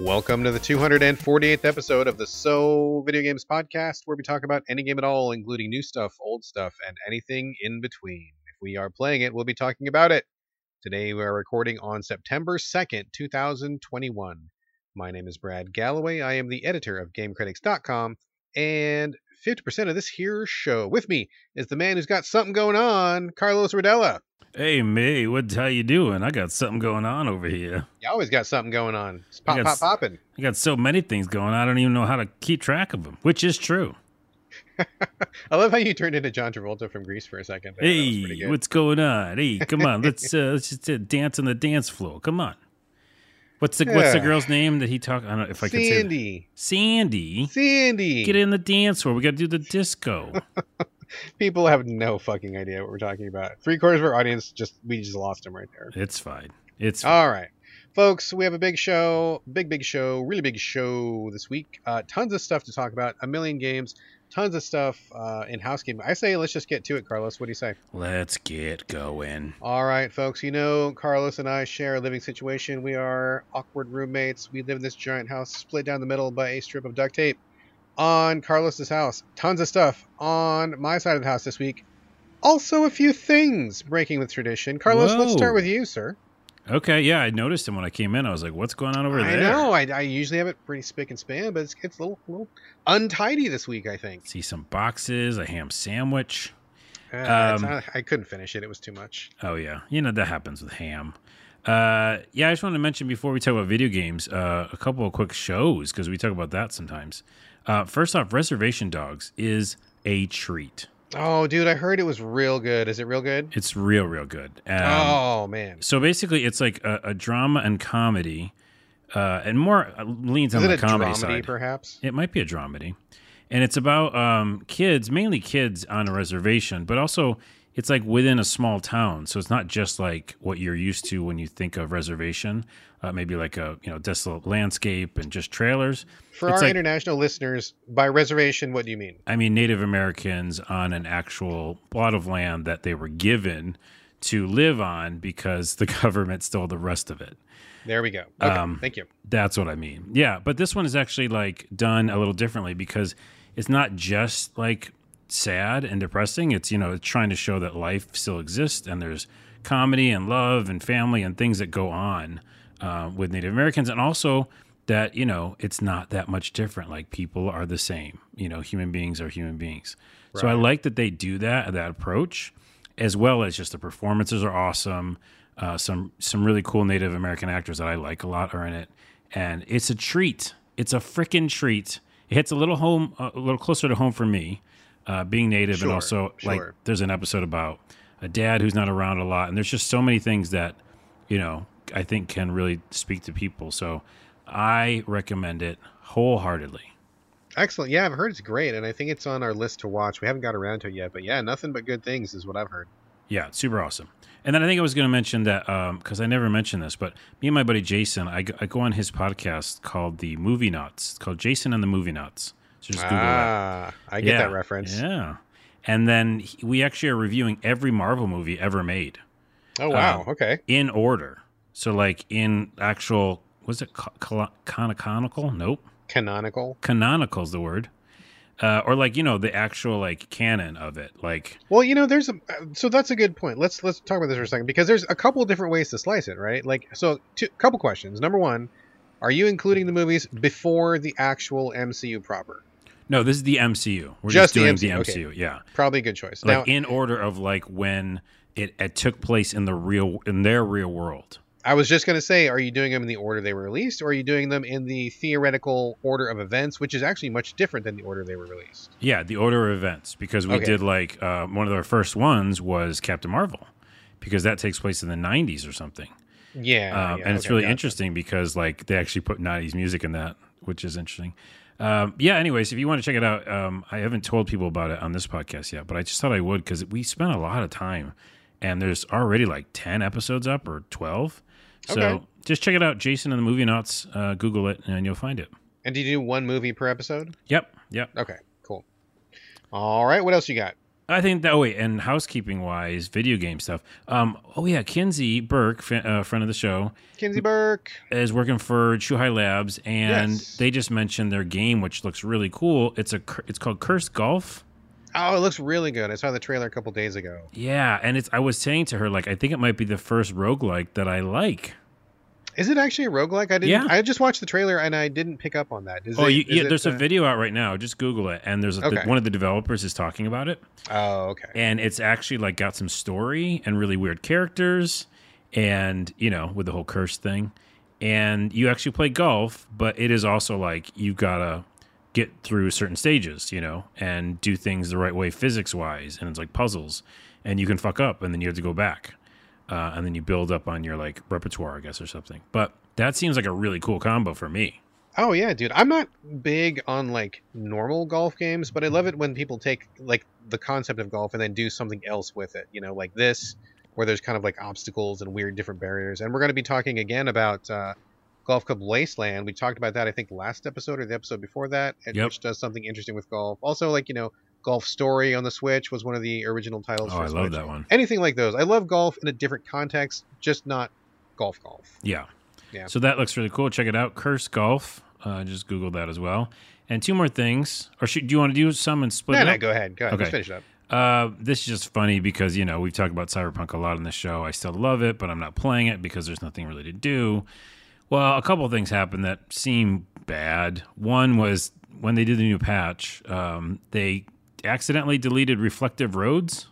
Welcome to the 248th episode of the So Video Games Podcast, where we talk about any game at all, including new stuff, old stuff, and anything in between. If we are playing it, we'll be talking about it. Today we are recording on September 2nd, 2021. My name is Brad Galloway. I am the editor of GameCritics.com, and 50% of this here show with me is the man who's got something going on, Carlos Rodella. Hey, me, what how you doing? I got something going on over here. You always got something going on. It's pop, got pop, popping. I got so many things going on, I don't even know how to keep track of them, which is true. I love how you turned into John Travolta from Grease for a second. there. That was pretty Hey, what's going on? Hey, come on, let's uh, let's just uh, dance on the dance floor. Come on. What's the what's the girl's name that he talked? I don't know if I could say that. Sandy. Sandy. Sandy. Get in the dance floor. We got to do the disco. People have no fucking idea what we're talking about. Three quarters of our audience just we just lost them right there. it's fine. It's All right, folks, we have a big show, big big show, really big show this week. Uh, tons of stuff to talk about, a million games, tons of stuff uh, in housekeeping. I say let's just get to it, Carlos. What do you say? let's get going. All right, folks. You know, Carlos and I share a living situation. We are awkward roommates. We live in this giant house split down the middle by a strip of duct tape. On Carlos's house, tons of stuff. On my side of the house this week, also a few things breaking with tradition. Carlos, let's start with you, sir. Okay, yeah, I noticed him when I came in. I was like, "What's going on over there? I there?" know. I, I usually have it pretty spick and span, but it's, it's a little, little untidy this week. I think. See some boxes, a ham sandwich. Uh, Um, not- I couldn't finish it. It was too much. Oh yeah, you know that happens with ham. Uh, yeah, I just wanted to mention before we talk about video games, uh, a couple of quick shows because we talk about that sometimes. Uh, first off, Reservation Dogs is a treat. Oh, dude, I heard it was real good. Is it real good? It's real, real good. Um, oh man. So basically, it's like a, a drama and comedy, uh, and more uh, leans Is on it the a comedy dramedy, side. perhaps? It might be a dramedy. And it's about um, kids, mainly kids on a reservation, but also it's like within a small town. So it's not just like what you're used to when you think of reservation, uh, maybe like a you know desolate landscape and just trailers. For It's our like- international listeners, by reservation, what do you mean? I mean, Native Americans on an actual plot of land that they were given to live on because the government stole the rest of it. There we go. Okay, Um, thank you. That's what I mean. Yeah, but this one is actually like done a little differently because it's not just like sad and depressing. It's you know it's trying to show that life still exists and there's comedy and love and family and things that go on uh, with Native Americans, and also that you know it's not that much different. Like people are the same. You know, human beings are human beings. So I like that they do that that approach, as well as just the performances are awesome. Uh, some some really cool Native American actors that I like a lot are in it, and it's a treat. It's a freaking treat. It hits a little home, a little closer to home for me, uh, being Native, Sure, and also like there's an episode about a dad who's not around a lot, and there's just so many things that you know I think can really speak to people. So I recommend it wholeheartedly. Excellent. Yeah, I've heard it's great, and I think it's on our list to watch. We haven't got around to it yet, but yeah, nothing but good things is what I've heard. Yeah, super awesome. And then I think I was going to mention that because I never mentioned this, but me and my buddy Jason, I, go- I go on his podcast called the Movie Nuts. It's called Jason and the Movie Nuts. So just Google that. ah, I get Yeah, that reference. Yeah. And then he- we actually are reviewing every Marvel movie ever made Oh wow. Um, okay. in order. So like in actual, was it canonical? Nope. Canonical. Canonical is the word. Uh, or like you know the actual like canon of it, like Well, you know, there's a so that's a good point. Let's let's talk about this for a second because there's a couple different ways to slice it, right? Like, so two couple questions. Number one, are you including the movies before the actual MCU proper? no, this is the MCU. We're Just just, the doing MCU, the okay. MCU. Yeah, Probably a good choice. like now, in order of like when it, it took place in the real in their real world. I was just going to say, are you doing them in the order they were released, or are you doing them in the theoretical order of events, which is actually much different than the order they were released? Yeah, the order of events because we Okay. did like uh, one of our first ones was Captain Marvel because that takes place in the 90s or something. Yeah, um, yeah, and it's okay, really gotcha. interesting because like they actually put 90s music in that, which is interesting. Um, yeah. Anyways, if you want to check it out, um, I haven't told people about it on this podcast yet, but I just thought I would because we spent a lot of time, and there's already like 10 episodes up or 12. So Okay. just check it out, Jason and the Movie Nuts. Uh, Google it, and you'll find it. And do you do one movie per episode? Yep. Yep. Okay, cool. All right, what else you got? I think that. Oh wait, and housekeeping wise, video game stuff. Um. Oh yeah, Kinsey Burke, f- uh, friend of the show, Kinsey Burke. is working for Chuhai Labs, and Yes. they just mentioned their game, which looks really cool. It's a. It's called Cursed Golf. Oh, it looks really good. I saw the trailer a couple days ago. Yeah, and it's. I was saying to her like, I think it might be the first roguelike that I like. Is it actually a roguelike? I didn't. Yeah. I just watched the trailer and I didn't pick up on that. Is oh, it, you, yeah. it, There's a uh, video out right now. Just Google it, and there's a, Okay. one of the developers is talking about it. Oh, okay. and it's actually like got some story and really weird characters and you know with the whole curse thing and you actually play golf but it is also like you've got to get through certain stages you know and do things the right way physics wise and it's like puzzles and you can fuck up and then you have to go back uh, and then you build up on your like repertoire i guess or something but that seems like a really cool combo for me Oh yeah, dude. I'm not big on like normal golf games, but I love it when people take like the concept of golf and then do something else with it. You know, like this, where there's kind of like obstacles and weird different barriers. And we're going to be talking again about uh, Golf Club Wasteland. We talked about that I think last episode or the episode before that, and Yep. which does something interesting with golf. Also, like you know, Golf Story on the Switch was one of the original titles. oh i love that one Anything like those. I love golf in a different context, just not golf golf. Yeah. Yeah. So that looks really cool. Check it out. Curse Golf. Uh, just Google that as well. And two more things. Or should, do you want to do some and split No, it no, go ahead. Go ahead. Okay. Let's finish it up. Uh, this is just funny because, you know, we've talked about Cyberpunk a lot on the show. I still love it, but I'm not playing it because there's nothing really to do. Well, a couple of things happened that seem bad. One was when they did the new patch, um, they accidentally deleted reflective roads,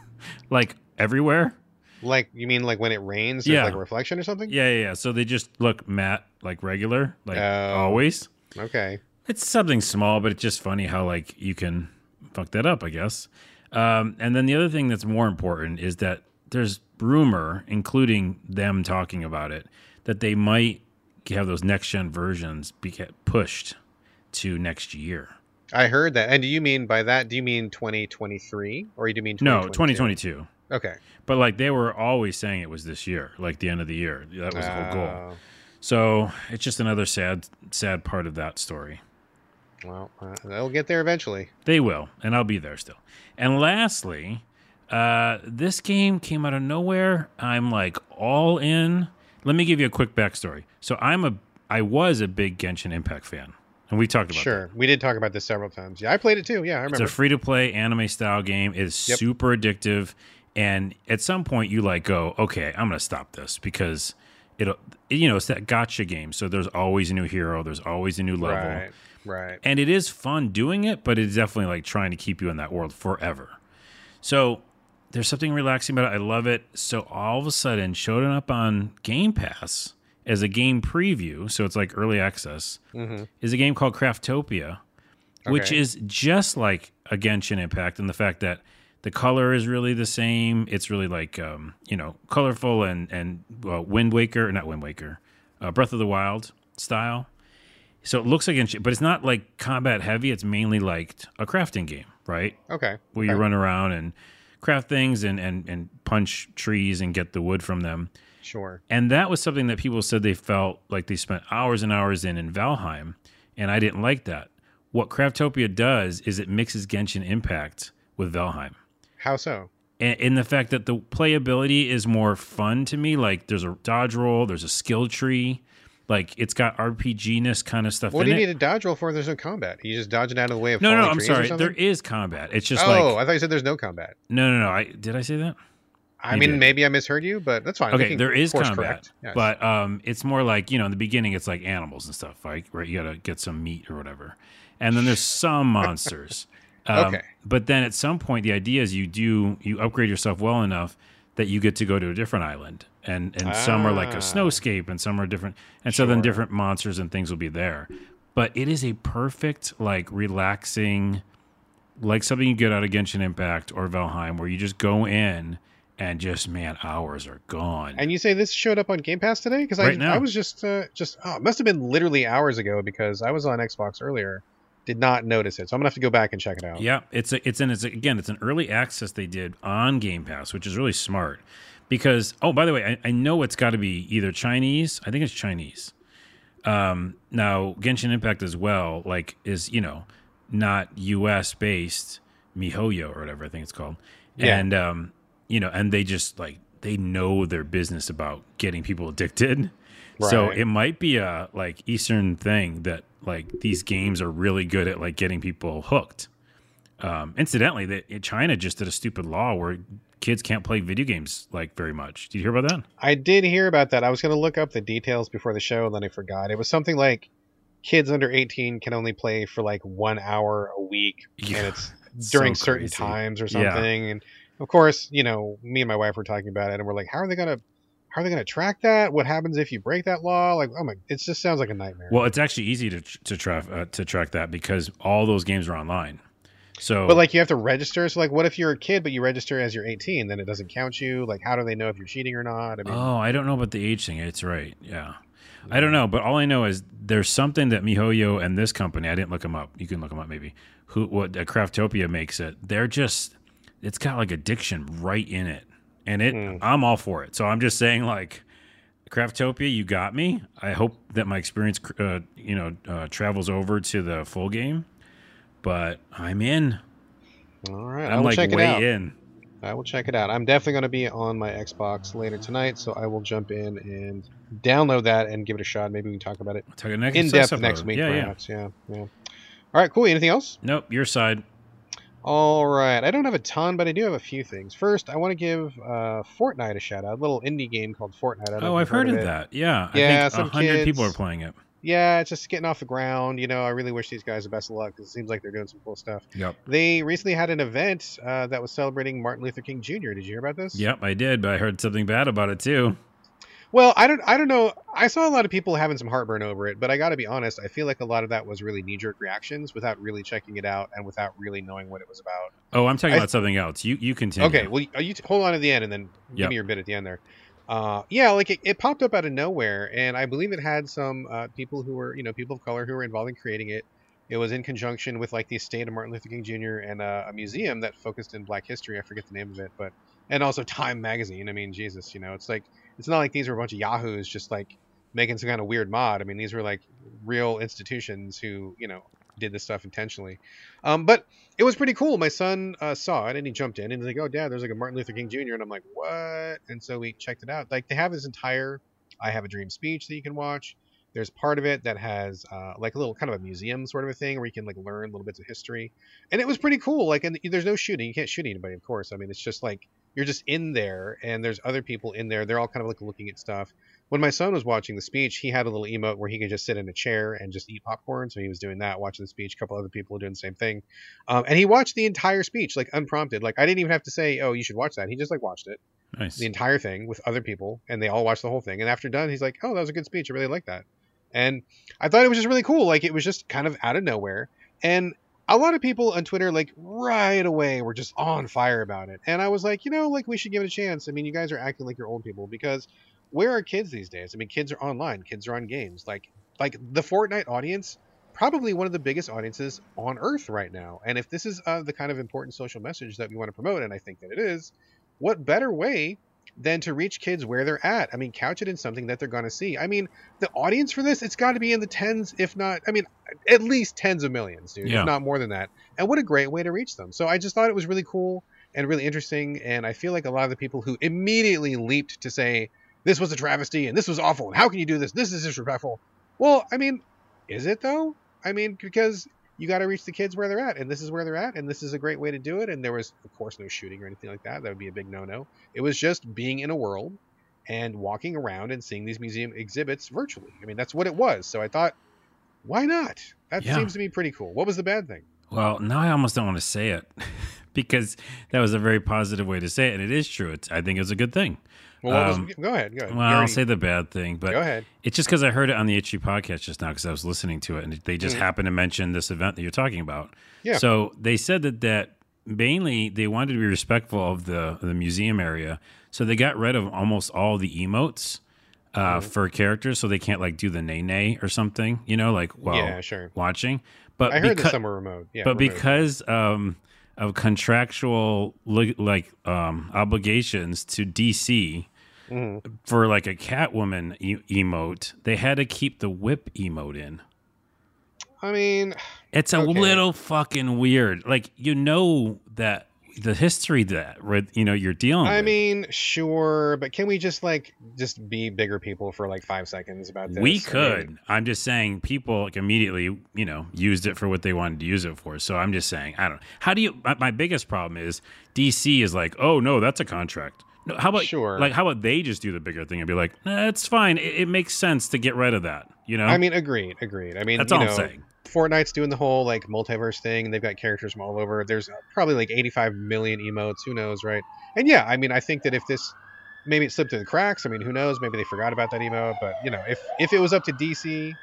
like everywhere. Like you mean like when it rains, Yeah. like a reflection or something? Yeah, yeah, yeah. So they just look matte, like regular, like Oh. always. Okay. It's something small, but it's just funny how like you can fuck that up, I guess. Um, and then the other thing that's more important is that there's rumor, including them talking about it, that they might have those next gen versions be pushed to next year. I heard that. And do you mean by that? Do you mean 2023 or do you mean No, 2022? 2022. Okay. But like they were always saying it was this year, like the end of the year. That was the whole goal. Oh, So it's just another sad, sad part of that story. well, uh, they'll get there eventually. They will, and I'll be there still. And lastly, uh, this game came out of nowhere. I'm like all in. Let me give you a quick backstory. So I'm a, I was a big Genshin Impact fan, and we talked about Sure. We did talk about this several times. Yeah, I played it too. Yeah, I remember. It's a free to play anime style game. It's Yep. super addictive, and at some point you like go, okay, I'm gonna stop this because it'll, you know, it's that gotcha game. So there's always a new hero. There's always a new level. right. Right. and it is fun doing it, but it's definitely like trying to keep you in that world forever. So there's something relaxing about it. I love it. So all of a sudden, showing up on Game Pass as a game preview, so it's like early access, hmm is a game called Craftopia, which is just like a Genshin Impact in the fact that the color is really the same. It's really like um, you know colorful and and uh, Wind Waker, not Wind Waker, uh, Breath of the Wild style. So it looks like Genshin, but it's not like combat heavy. It's mainly like a crafting game, right? Okay. Where you Okay. run around and craft things and, and and punch trees and get the wood from them. Sure. And that was something that people said they felt like they spent hours and hours in in Valheim, and I didn't like that. What Craftopia does is it mixes Genshin Impact with Valheim. How so? And in the fact that the playability is more fun to me, like there's a dodge roll, there's a skill tree, like it's got RPG ness kind of stuff What do you it. need a dodge roll for? if There's no combat. You just dodging out of the way of no, no, falling I'm sorry. There is combat. It's just oh, like Oh, I thought you said there's no combat. no, no, no. I did I say that? I You mean, did. maybe I misheard you, but that's fine. Okay, there is combat. Yes. but um, it's more like you know in the beginning it's like animals and stuff, right? Right, you gotta get some meat or whatever, and then there's some monsters. Um, Okay. but then at some point the idea is you do you upgrade yourself well enough that you get to go to a different island, and and some are like Ah. a snowscape, and some are different, and so then different monsters and things will be there. But it is a perfect like relaxing like something you get out of Genshin Impact or Valheim, where you just go in and just man, hours are gone. And you say this showed up on Game Pass today? Because I, Right now. I was just, uh, just, oh, it must have been literally hours ago because I was on Xbox earlier, did not notice it. So I'm gonna have to go back and check it out. yeah, it's a, it's an it's a, again it's an early access they did on Game Pass, which is really smart. Because oh, by the way, I, I know it's got to be either Chinese. I think it's Chinese. Um, now Genshin Impact as well, like is you know not U.S. based, MiHoYo or whatever I think it's called. Yeah. And um, you know, and they just like they know their business about getting people addicted. So it might be a like Eastern thing that like these games are really good at like getting people hooked. Um, incidentally, that China just did a stupid law where kids can't play video games like very much. Did you hear about that? I did hear about that. I was going to look up the details before the show, and then I forgot. It was something like kids under 18 can only play for like one hour a week, Yeah, and it's so during certain times or Yeah. something. And of course, you know, me and my wife were talking about it, and we're like, how are they going to? How are they going to track that? What happens if you break that law? Like, oh my, it just sounds like a nightmare. Well, it's actually easy to to track uh, to track that because all those games are online. So, But like you have to register. So like, what if you're a kid but you register as you're 18? Then it doesn't count you. Like, how do they know if you're cheating or not? I mean, oh, I don't know about the age thing. It's right. Yeah. I don't know, but all I know is there's something that MiHoYo and this company, I didn't look them up. You can look them up maybe. Who what uh, Craftopia makes it. They're just it's got like addiction right in it. And it Hmm. I'm all for it. So I'm just saying like Craftopia, you got me. I hope that my experience uh, you know, uh, travels over to the full game. But I'm in. all right, I I'm will like check it out. in. I will check it out. I'm definitely going to be on my Xbox later tonight, so I will jump in and download that and give it a shot. Maybe we can talk about it Talk next in depth episode. next week, Yeah, yeah. perhaps. Yeah. yeah, All right, cool. Anything else? Nope, your side. All right. I don't have a ton, but I do have a few things. First, I want to give uh, Fortnite a shout out. A little indie game called Fortnite. I Oh, I've you've heard of it. that. Yeah. Yeah, I think some a hundred people are playing it. Yeah, it's just getting off the ground. You know, I really wish these guys the best of luck because it seems like they're doing some cool stuff. Yep. They recently had an event uh, that was celebrating Martin Luther King Jr. Did you hear about this? Yep, I did, but I heard something bad about it too. Well, I don't. I don't know. I saw a lot of people having some heartburn over it, but I got to be honest. I feel like a lot of that was really knee-jerk reactions without really checking it out and without really knowing what it was about. Oh, I'm talking I- about something else. You you continue. Okay, well, are you hold on to the end and then give me your bit at the end there. Uh, yeah, like it, it popped up out of nowhere, and I believe it had some uh, people who were, you know, people of color who were involved in creating it. It was in conjunction with like the estate of Martin Luther King Jr. and uh, a museum that focused in Black history. I forget the name of it, but and also Time Magazine. I mean, Jesus, you know, it's like it's not like these were a bunch of yahoos just like making some kind of weird mod. I mean, these were like real institutions who, you know, did this stuff intentionally. Um, but it was pretty cool. My son uh, saw it and he jumped in and he's like, "Oh, Dad, there's like a Martin Luther King Jr." And I'm like, "What?" And so we checked it out. Like they have this entire "I Have a Dream" speech that you can watch. There's part of it that has uh, like a little kind of a museum sort of a thing where you can like learn little bits of history, and it was pretty cool. Like, and there's no shooting. You can't shoot anybody, of course. I mean, it's just like you're just in there, and there's other people in there. They're all kind of like looking at stuff. When my son was watching the speech, he had a little emote where he could just sit in a chair and just eat popcorn. So he was doing that, watching the speech. A couple other people were doing the same thing, um, and he watched the entire speech like unprompted. Like I didn't even have to say, "Oh, you should watch that." He just like watched it Nice. the entire thing with other people, and they all watched the whole thing. And after done, he's like, "Oh, that was a good speech. I really like that." And I thought it was just really cool. Like it was just kind of out of nowhere, and a lot of people on Twitter, like right away, were just on fire about it. And I was like, you know, like we should give it a chance. I mean, you guys are acting like you're old people because where are kids these days? I mean, kids are online, kids are on games. Like, like the Fortnite audience, probably one of the biggest audiences on Earth right now. And if this is uh, the kind of important social message that we want to promote, and I think that it is, what better way than to reach kids where they're at? I mean, couch it in something that they're going to see. I mean, the audience for this, it's got to be in the tens, if not, I mean, at least tens of millions, dude, Yeah. if not more than that. And what a great way to reach them. So I just thought it was really cool and really interesting. And I feel like a lot of the people who immediately leaped to say, this was a travesty and this was awful and how can you do this? This is disrespectful. Well, I mean, is it though? I mean, because you got to reach the kids where they're at, and this is where they're at, and this is a great way to do it. And there was, of course, no shooting or anything like that. That would be a big no-no. It was just being in a world and walking around and seeing these museum exhibits virtually. I mean, that's what it was. So I thought, why not? That Yeah. seems to be pretty cool. What was the bad thing? Well, now I almost don't want to say it because that was a very positive way to say it, and it is true. It's I think it's a good thing. Well, Um, go ahead. Go ahead. Well, I'll say the bad thing, but go ahead. It's just because I heard it on the Itchy podcast just now because I was listening to it and they just Mhm. happened to mention this event that you're talking about. Yeah. So they said that that mainly they wanted to be respectful of the the museum area, so they got rid of almost all the emotes uh, Mhm. for characters, so they can't like do the nay nay or something, you know, like while yeah, sure. watching. But I heard becau- that some remote. Yeah, but remote. because um, of contractual like um, obligations to DC Mhm. for like a Catwoman e- emote, they had to keep the whip emote in. I mean, It's a Okay. little fucking weird. Like you know that the history that with you know you're dealing. I with. mean, sure, but can we just like just be bigger people for like five seconds about this? we I mean, could. I'm just saying people like immediately you know used it for what they wanted to use it for. So I'm just saying I don't. know. How do you? My, my biggest problem is DC is like, oh no, that's a contract. No, how about Sure. Like how about they just do the bigger thing and be like, it's fine. It, it makes sense to get rid of that. You know. I mean, agreed, agreed. I mean, that's you all know, I'm saying. Fortnite's doing the whole like multiverse thing, and they've got characters from all over. There's probably like 85 million emotes. Who knows, right? And yeah, I mean, I think that if this maybe it slipped through the cracks. I mean, who knows? Maybe they forgot about that emote. But you know, if if it was up to DC,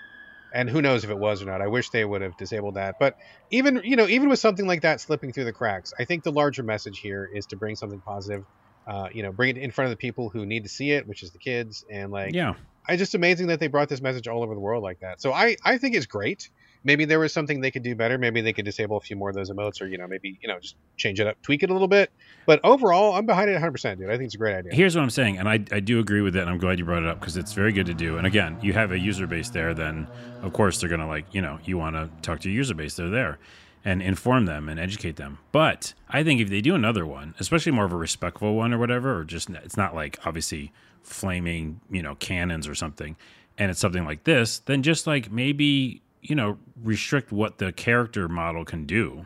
and who knows if it was or not. I wish they would have disabled that. But even you know, even with something like that slipping through the cracks, I think the larger message here is to bring something positive. Uh, you know, bring it in front of the people who need to see it, which is the kids, and like yeah. it's just amazing that they brought this message all over the world like that. So I, I think it's great. Maybe there was something they could do better. Maybe they could disable a few more of those emotes, or you know, maybe you know, just change it up, tweak it a little bit. But overall, I'm behind it 100, percent dude. I think it's a great idea. Here's what I'm saying, and I, I do agree with it, and I'm glad you brought it up because it's very good to do. And again, you have a user base there, then of course they're gonna like, you know, you want to talk to your user base, they're there, and inform them and educate them. But I think if they do another one, especially more of a respectful one or whatever, or just it's not like obviously flaming, you know, cannons or something, and it's something like this, then just like maybe you know restrict what the character model can do.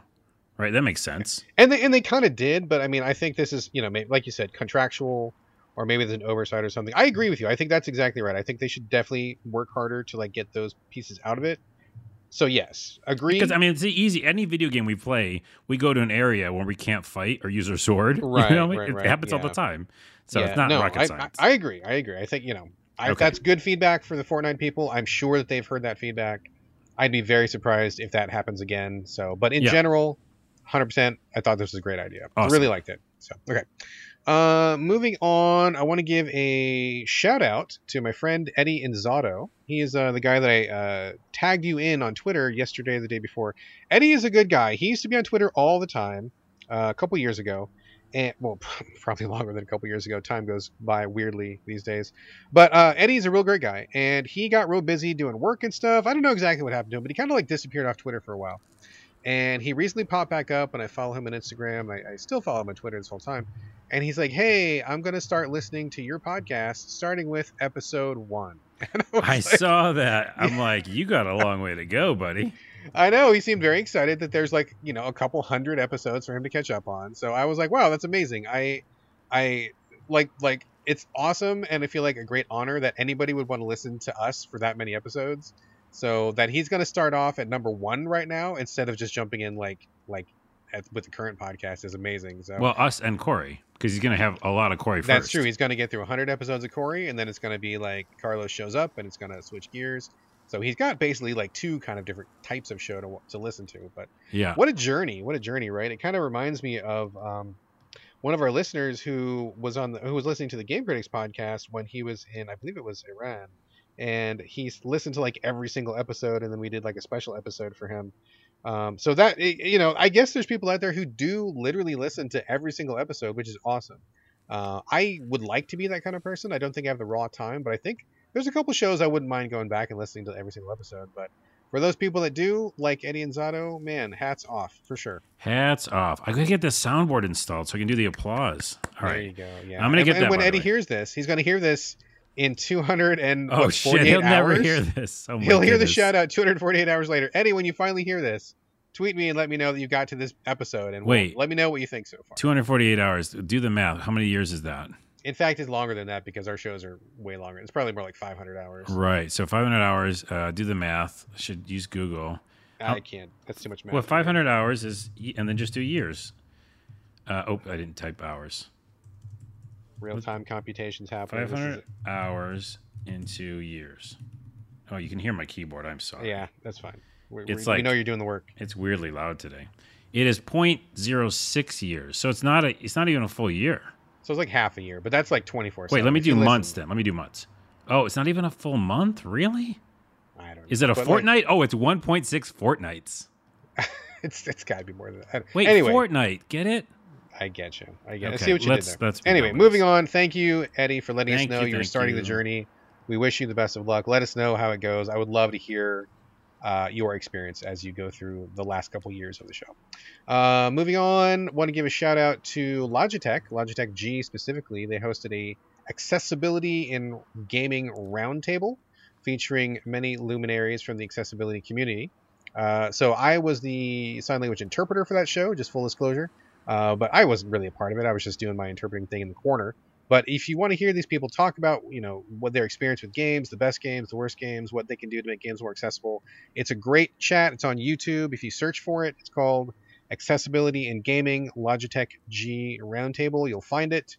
Right, that makes sense. And they and they kind of did, but I mean, I think this is you know, like you said, contractual, or maybe there's an oversight or something. I agree with you. I think that's exactly right. I think they should definitely work harder to like get those pieces out of it. So yes, agree. Because I mean, it's easy. Any video game we play, we go to an area where we can't fight or use our sword. you Right, know? right, it right, happens all the time. So Yeah, it's not no, rocket I, science. I, I agree. I agree. I think you know, I, Okay. that's good feedback for the Fortnite people. I'm sure that they've heard that feedback. I'd be very surprised if that happens again. So, but in Yeah. general, 100%. I thought this was a great idea. Awesome. I really liked it. So, okay. Uh, moving on, I want to give a shout out to my friend Eddie Inzauto. He is uh, the guy that I uh, tagged you in on Twitter yesterday or the day before. Eddie is a good guy. He used to be on Twitter all the time uh, a couple years ago. And well, probably longer than a couple years ago. Time goes by weirdly these days. But uh, Eddie's a real great guy, and he got real busy doing work and stuff. I don't know exactly what happened to him, but he kind of like disappeared off Twitter for a while. And he recently popped back up, and I follow him on Instagram. I, I still follow him on Twitter this whole time. And he's like, "Hey, I'm gonna start listening to your podcast, starting with episode one." I, I like- saw that. I'm like, you got a long way to go, buddy. I know he seemed very excited that there's like you know a couple hundred episodes for him to catch up on. So I was like, wow, that's amazing. I, I like like it's awesome, and I feel like a great honor that anybody would want to listen to us for that many episodes. So that he's going to start off at number one right now instead of just jumping in like like at, with the current podcast is amazing. So Well, us and Corey, because he's going to have a lot of Corey that's first. true. He's going to get through 100 episodes of Corey, and then it's going to be like Carlos shows up, and it's going to switch gears. So he's got basically like two kind of different types of show to to listen to, but Yeah. what a journey what a journey right? It kind of reminds me of um, one of our listeners who was on the, who was listening to the game critics podcast when he was in i believe it was iran and he listened to like every single episode and then we did like a special episode for him. Um, so that you know i guess there's people out there who do literally listen to every single episode which is awesome. Uh, i would like to be that kind of person. I don't think i have the raw time but i think there's a couple shows i wouldn't mind going back and listening to every single episode but for those people that do, like Eddie Inzauto, man, hats off for sure. Hats off. I got to get this soundboard installed so I can do the applause. All there right. you go. Yeah, I'm gonna and, get and that, when Eddie hears this, he's gonna hear this in 200 and Oh, what, shit. He'll never hear this. Oh, He'll hear the shout out 248 hours later. Eddie, when you finally hear this, tweet me and let me know that you got to this episode, and we'll- Wait. let me know what you think so far. 248 hours. Do the math. How many years is that? In fact, it's longer than that because our shows are way longer. It's probably more like 500 hours. Right. So 500 hours. Uh, do the math. Should use Google. I can't. That's too much math. Well, for me. 500 hours is, and then just do years. Uh, oh, I didn't type hours. real time computations is 500 hours into years. Oh, you can hear my keyboard. I'm sorry. Yeah, that's fine. We, It's we, we know you're doing the work. It's weirdly loud today. It is 0.06 years. So it's not a it's not even a full year. So it's like half a year, but that's like 24. Wait, let me do months then. Let me do months. Oh, it's not even a full month? Really? I don't know. Is it a But, like, fortnight? oh, it's 1.6 fortnights. it's it's got to be more than that. Wait, anyway, Fortnight. Get it? I get you. I get. I see what you let's- did there. let's Anyway, moving on. Thank you, Eddie, for letting Thank us know you, you're thank starting the journey. We wish you the best of luck. Let us know how it goes. I would love to hear uh, your experience as you go through the last couple years of the show. Uh, moving on, want to give a shout out to Logitech, Logitech G specifically. They hosted a accessibility in gaming roundtable featuring many luminaries from the accessibility community. Uh, so I was the sign language interpreter for that show, just full disclosure. Uh, but I wasn't really a part of it. I was just doing my interpreting thing in the corner. But if you want to hear these people talk about, you know, what their experience with games, the best games, the worst games, what they can do to make games more accessible, it's a great chat. It's on YouTube. If you search for it, it's called Accessibility in Gaming Logitech G Roundtable. You'll find it.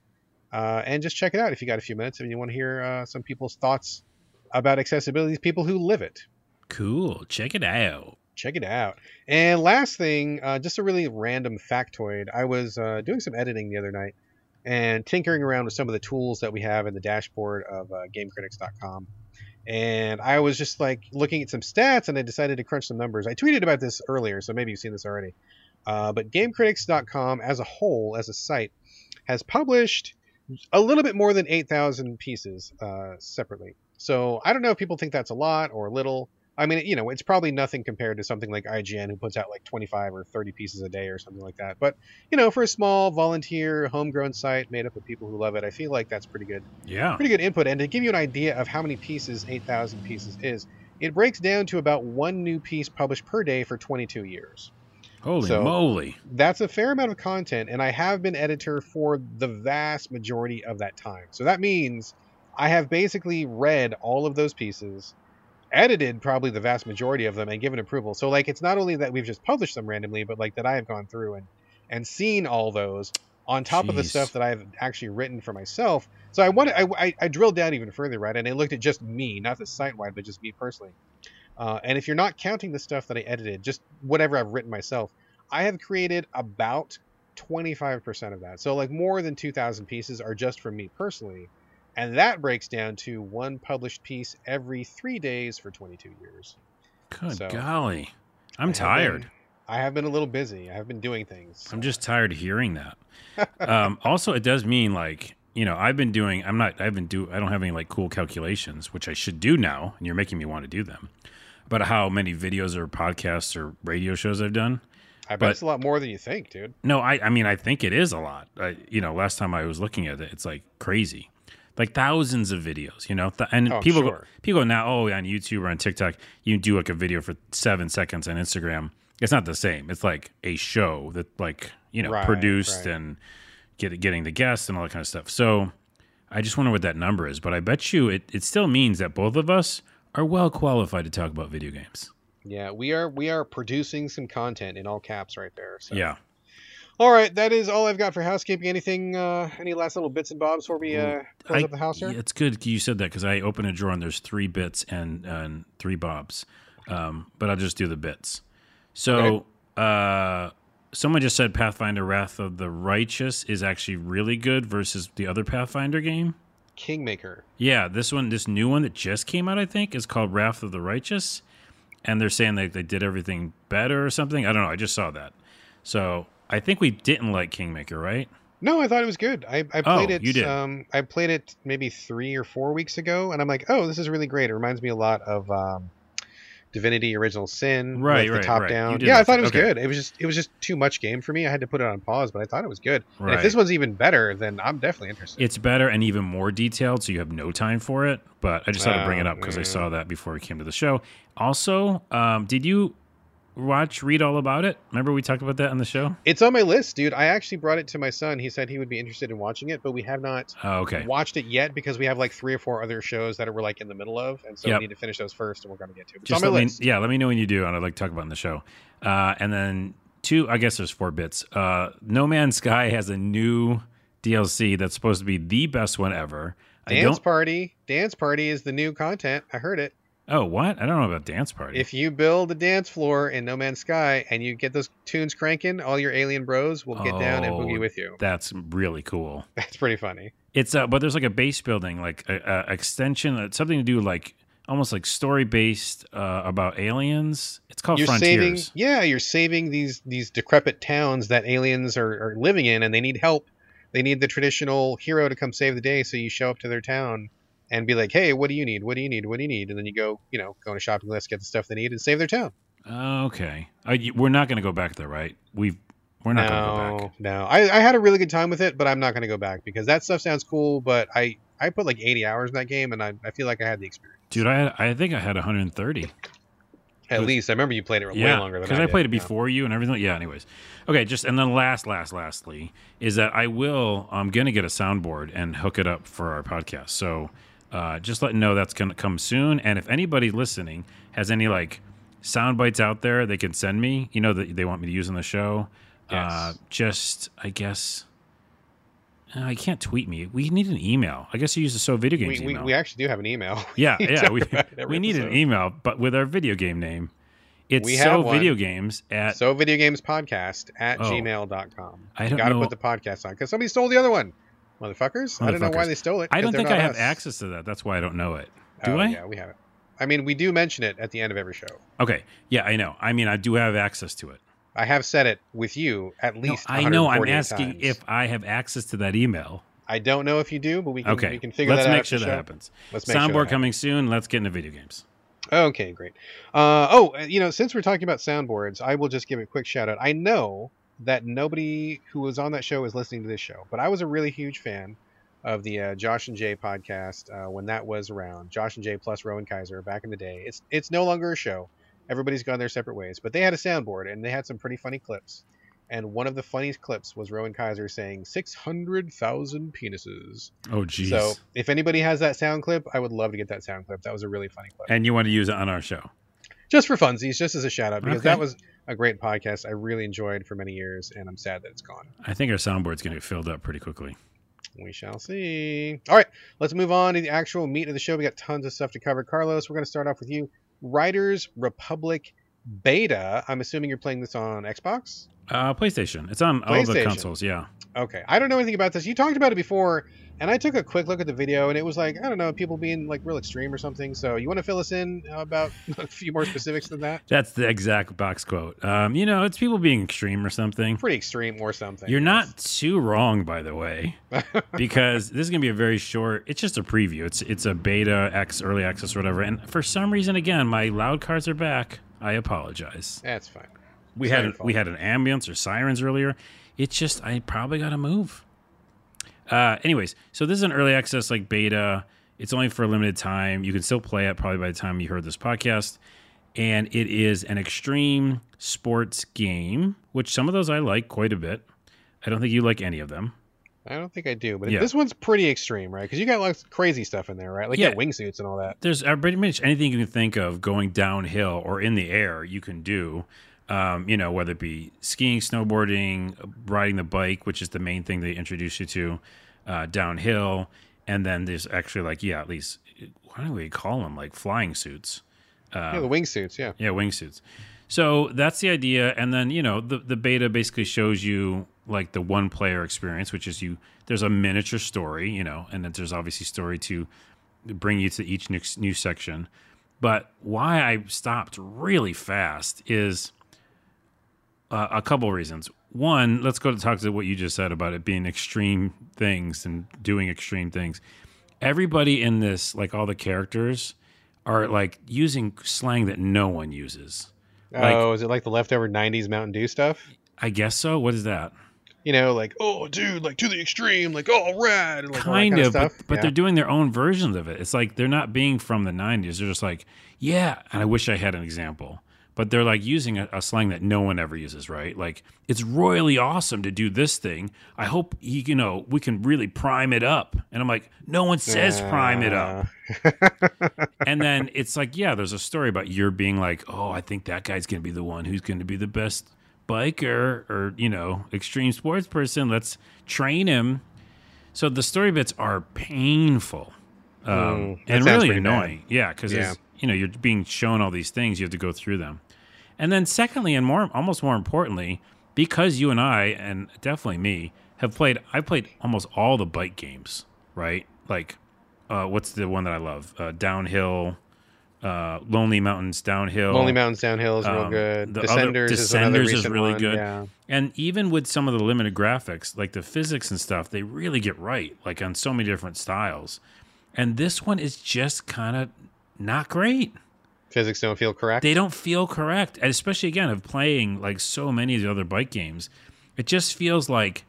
Uh, and just check it out if you got a few minutes and you want to hear uh, some people's thoughts about accessibility, people who live it. Cool. Check it out. Check it out. And last thing, uh, just a really random factoid. I was uh, doing some editing the other night and tinkering around with some of the tools that we have in the dashboard of uh, GameCritics.com. And I was just like looking at some stats, and I decided to crunch some numbers. I tweeted about this earlier, so maybe you've seen this already. Uh, but GameCritics.com as a whole, as a site, has published a little bit more than 8,000 pieces uh, separately. So I don't know if people think that's a lot or little. I mean, you know, it's probably nothing compared to something like IGN, who puts out like 25 or 30 pieces a day or something like that. But, you know, for a small volunteer, homegrown site made up of people who love it, I feel like that's pretty good. Yeah. Pretty good input. And to give you an idea of how many pieces 8,000 pieces is, it breaks down to about one new piece published per day for 22 years. Holy So- moly. That's a fair amount of content, and I have been editor for the vast majority of that time. So that means I have basically read all of those pieces, edited probably the vast majority of them, and given approval. So like, it's not only that we've just published them randomly, but like that I have gone through and and seen all those on top of the stuff that I've actually written for myself. So I wanted, I, I, I drilled down even further, right? And I looked at just me, not the site wide, but just me personally. Uh, and if you're not counting the stuff that I edited, just whatever I've written myself, I have created about 25% of that. So, like, more than 2,000 pieces are just from me personally. And that breaks down to one published piece every three days for 22 years. Good So, golly. I'm I tired. been- I have been a little busy. I have been doing things. I'm just tired of hearing that. um, also, it does mean like you know I've been doing. I'm not. I haven't do. I don't have any like cool calculations, which I should do now, and you're making me want to do them. About how many videos or podcasts or radio shows I've done. I bet but- it's a lot more than you think, dude. No, I. I mean, I think it is a lot. I, you know, last time I was looking at it, it's like crazy, like thousands of videos. You know, Th- and Oh, people go, people go now. Oh, on YouTube or on TikTok, you do like a video for seven seconds on Instagram. It's not the same. It's like a show that like you know Right, produced right. and get, getting the guests and all that kind of stuff. So I just wonder what that number is. But I bet you it, it still means that both of us are well qualified to talk about video games. Yeah, we are we are producing some content in all caps right there. So. Yeah. All right, that is all I've got for housekeeping. Anything? Uh, any last little bits and bobs before we uh, close I- up the house here? yeah, It's good you said that because I open a drawer and there's three bits and and three bobs, um, but I'll just do the bits. So uh, someone just said Pathfinder: Wrath of the Righteous is actually really good versus the other Pathfinder game. Kingmaker. Yeah, this one, this new one that just came out, I think, is called Wrath of the Righteous, and they're saying that they did everything better or something. I don't know. I just saw that, so I think we didn't like Kingmaker, right? No, I thought it was good. I, I Oh, played it. you did. Um, I played it maybe three or four weeks ago, and I'm like, oh, this is really great. It reminds me a lot of um, Divinity: Original Sin, Right, with right, the top right. Down. Yeah, I thought it. was Okay. good. It was just it was just too much game for me. I had to put it on pause, but I thought it was good. And if this one's even better, then I'm definitely interested. It's better and even more detailed, so you have no time for it. But I just had to bring it Oh, up because I saw that before we came to the show. Also, um, did you watch, read all about it? Remember we talked about that on the show? It's on my list, dude. I actually brought it to my son. He said he would be interested in watching it, but we have not Oh, okay. watched it yet because we have like three or four other shows that we're like in the middle of, and so Yep. we need to finish those first, and we're going to get to it. It's Just on my let me, list. yeah, let me know when you do, and I'd like to talk about it in the show. Uh, and then two, I guess there's four bits. Uh, no Man's Sky has a new DLC that's supposed to be the best one ever. Dance. Party. Dance Party is the new content. I heard it. Oh, what? I don't know about Dance Party. If you build a dance floor in No Man's Sky and you get those tunes cranking, all your alien bros will get down and Oh, boogie with you. that's really cool. That's pretty funny. It's uh, but there's like a base building, like a, a extension, uh, something to do like almost like story based uh, about aliens. It's called You're saving, Frontiers. yeah, you're saving these these decrepit towns that aliens are, are living in, and they need help. They need the traditional hero to come save the day, so you show up to their town and be like, "Hey, what do you need? What do you need? What do you need?" And then you go, you know, go on a shopping list, get the stuff they need, and save their town. Okay, uh, y- we're not going to go back there, right? We've we're not going to go no, back. no. I, I had a really good time with it, but I'm not going to go back because that stuff sounds cool. But I I put like 80 hours in that game, and I, I feel like I had the experience. Dude, I had, I think I had 130. At least I remember you played it way yeah, longer than I did. because I, I, did, played it yeah. before you and everything. Yeah. Anyways, okay. Just and then last, last, lastly is that I will. I'm gonna get a soundboard and hook it up for our podcast. So uh, just letting know that's gonna come soon. And if anybody listening has any like sound bites out there, they can send me. You know that they want me to use on the show. Uh, just I guess. uh, I can't tweet me. We need an email. I guess you use the So Video Games We, we, email. we actually do have an email. Yeah, yeah. We, about it every we need an email, but with our video game name. It's We so video games at so video games podcast at Oh. gmail.com. I don't gotta know- put the podcast on because somebody stole the other one. Motherfuckers. I don't know why they stole it. I don't think I have us. access to that. That's why I don't know it. Do Oh, I? Yeah, we have it. I mean, we do mention it at the end of every show. Okay. Yeah, I know. I mean, I do have access to it. I have said it with you at No, least. I know. I'm asking times. if I have access to that email. I don't know if you do, but we can Okay. we can figure out. Let's that out. make sure that happens. Let's make sure Soundboard coming soon. Let's get into video games. Okay, great. Uh, oh, you know, since we're talking about soundboards, I will just give a quick shout out. I know that nobody who was on that show is listening to this show, but I was a really huge fan of the uh, Josh and Jay podcast uh, when that was around. Josh and Jay plus Rowan Kaiser back in the day. It's it's no longer a show. Everybody's gone their separate ways, but they had a soundboard and they had some pretty funny clips. And one of the funniest clips was Rowan Kaiser saying 600,000 penises. Oh, jeez. So if anybody has that sound clip, I would love to get that sound clip. That was a really funny clip and you want to use it on our show? just for funsies, just as a shout out, because Okay. that was a great podcast I really enjoyed for many years, and I'm sad that it's gone. I think our soundboard's going to get filled up pretty quickly. We shall see. All right, let's move on to the actual meat of the show. We got tons of stuff to cover. Carlos, we're going to start off with you. Riders Republic Beta. I'm assuming you're playing this on Xbox. Uh, PlayStation. It's on all the consoles. Yeah. Okay, I don't know anything about this. You talked about it before, and I took a quick look at the video, and it was like I don't know, people being like real extreme or something. So you want to fill us in about a few more specifics than that? That's the exact box quote. Um, you know, it's people being extreme or something. Pretty extreme or something. You're not too wrong, by the way, because this is gonna be a very short. It's just a preview. It's it's a beta X early access or whatever. And for some reason, again, my loud cards are back. I apologize. That's fine. We It's had an, we had an ambience or sirens earlier. It's just I probably got to move. Uh, anyways, so this is an early access like beta. It's only for a limited time. You can still play it probably by the time you heard this podcast. And it is an extreme sports game, which some of those I like quite a bit. I don't think you like any of them. I don't think I do, but Yeah. this one's pretty extreme, right? Because you got like crazy stuff in there, right? Like Yeah. wingsuits and all that. There's uh, pretty much anything you can think of going downhill or in the air you can do. Um, you know, whether it be skiing, snowboarding, riding the bike, which is the main thing they introduce you to, uh, downhill, and then there's actually like yeah, at least why do we call them? Like flying suits. Uh, yeah, the wingsuits. Yeah. Yeah, wingsuits. So that's the idea, and then you know the the beta basically shows you like the one player experience, which is you. There's a miniature story, you know, and then there's obviously story to bring you to each new, new section. But why I stopped really fast is uh, a couple reasons. One, let's go to talk to what you just said about it being extreme things and doing extreme things. Everybody in this, like all the characters, are like using slang that no one uses. Like- oh, is it like the leftover '90s Mountain Dew stuff? I guess so. What is that? You know, like oh, dude, like to the extreme, like oh, rad, and like kind kind of, stuff. but, but yeah. they're doing their own versions of it. It's like they're not being from the 90s. They're just like, yeah. And I wish I had an example, but they're like using a, a slang that no one ever uses, right? Like, it's royally awesome to do this thing. I hope, he, you know, we can really prime it up. And I'm like, no one says prime it up. And then it's like, yeah, there's a story about you're being like, oh, I think that guy's going to be the one who's going to be the best biker or, you know, extreme sports person. Let's train him. So the story bits are painful um, Mm, and really pretty bad. annoying. Yeah, because Yeah. you know you're being shown all these things, you have to go through them. And then secondly, and more almost more importantly, because you and I and definitely me have played, I played almost all the bike games, right? Like, uh, what's the one that I love? Uh, downhill, uh, Lonely Mountains Downhill. Lonely Mountains Downhill is real Um, good. the other- Descenders, is another Descenders is really one, good. Yeah. And even with some of the limited graphics, like the physics and stuff, they really get right, like on so many different styles. And this one is just kind of not great. Physics don't feel correct. They don't feel correct, and especially again of playing like so many of the other bike games. It just feels like,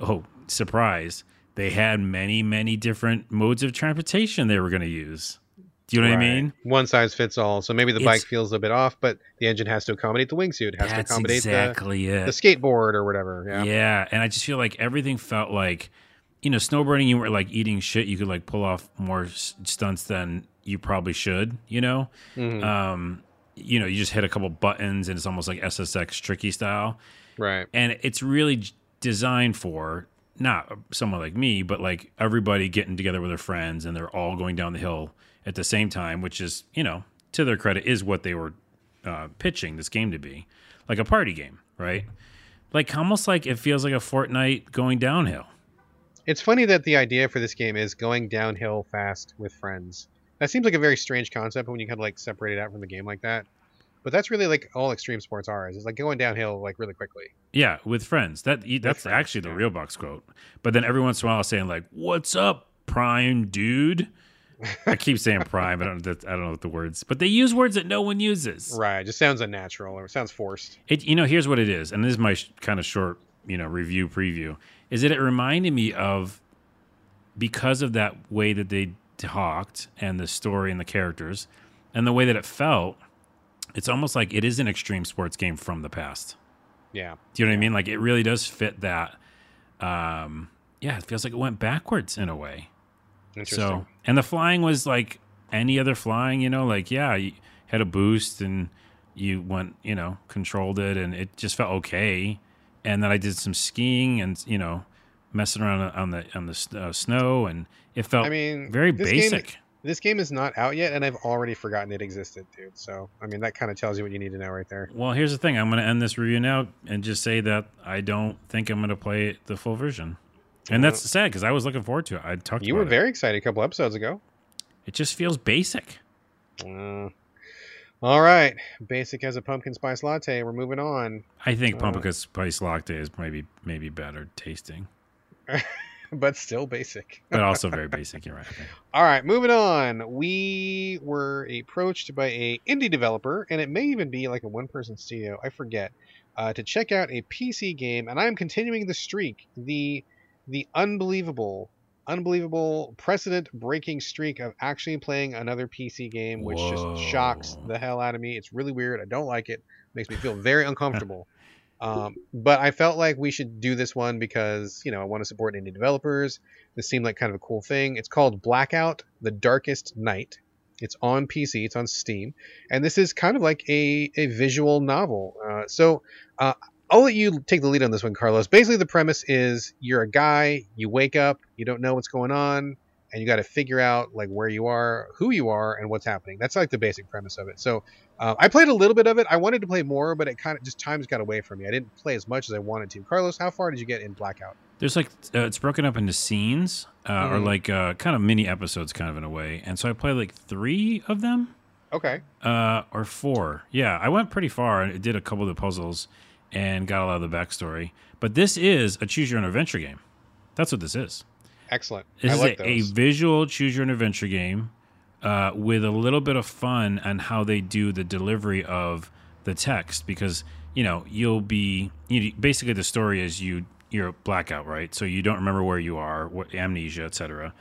oh, surprise! They had many, many different modes of transportation they were going to use. Do you know what I mean? One size fits all. So maybe the It's- bike feels a bit off, but the engine has to accommodate the wingsuit. It has That's to accommodate exactly the, the skateboard or whatever. Yeah. Yeah. and I just feel like everything felt like, you know, snowboarding. You were like eating shit. You could like pull off more stunts than you probably should. You know, Mhm. um, you know, you just hit a couple buttons and it's almost like SSX tricky style. right. and it's really designed for not someone like me, but like everybody getting together with their friends and they're all going down the hill at the same time, which is, you know, to their credit, is what they were uh, pitching this game to be like a party game, right? Like almost like it feels like a Fortnite going downhill. It's funny that the idea for this game is going downhill fast with friends. That seems like a very strange concept when you kind of like separate it out from the game like that. But that's really like all extreme sports are is it's like going downhill like really quickly. Yeah, with friends. That that's friends, actually the yeah. real box quote. But then every once in a while, saying like, "What's up, Prime dude?" I keep saying Prime. I don't. that- I don't know what the words, but they use words that no one uses. Right. It just sounds unnatural or it sounds forced. It. You know, here's what it is, and this is my sh- kind of short, you know, review preview. Is that it reminded me of because of that way that they talked and the story and the characters and the way that it felt. It's almost like it is an extreme sports game from the past. Yeah. Do you know what I mean? Like it really does fit that. Um, yeah, it feels like it went backwards in a way. Interesting. So, and the flying was like any other flying, you know, like yeah, you had a boost and you went, you know, controlled it, and it just felt okay. And then I did some skiing and you know, messing around on the on the uh, snow, and it felt I mean, very this game- basic. This game is not out yet, and I've already forgotten it existed, dude. So, I mean, that kind of tells you what you need to know right there. Well, here's the thing. I'm going to end this review now and just say that I don't think I'm going to play the full version. And that's sad because I was looking forward to it. I talked You were it. very excited a couple episodes ago. It just feels basic. Uh, all right, basic as a pumpkin spice latte. We're moving on, I think Uh, pumpkin spice latte is maybe maybe better tasting, but still basic. but also very basic. You're right. Okay. All right, moving on. We were approached by a indie developer, and it may even be like a one-person studio. I forget. Uh, to check out a PC game, and I'm continuing the streak, the the unbelievable, unbelievable precedent-breaking streak of actually playing another PC game, which just shocks the hell out of me. It's really weird. I don't like it. Makes me feel very uncomfortable. Um, but I felt like we should do this one because you know I want to support indie developers. This seemed like kind of a cool thing. It's called Blackout: The Darkest Night. It's on PC. It's on Steam, and this is kind of like a a visual novel. Uh, so uh, I'll let you take the lead on this one, Carlos. Basically, the premise is you're a guy. You wake up. You don't know what's going on, and you got to figure out like where you are, who you are, and what's happening. That's like the basic premise of it. So uh, I played a little bit of it. I wanted to play more, but it kind of just times got away from me. I didn't play as much as I wanted to. Carlos, how far did you get in Blackout? There's like uh, it's broken up into scenes uh, or Mhm. like uh, kind of mini episodes, kind of in a way. And so I played like three of them. Okay. uh, or four. Yeah, I went pretty far and did a couple of the puzzles and got a lot of the backstory. But this is a choose your own adventure game. That's what this is. Excellent. This I is like a, a visual choose your own adventure game uh, with a little bit of fun on how they do the delivery of the text because you know you'll be you, basically the story is you you're blackout right so you don't remember where you are what amnesia etc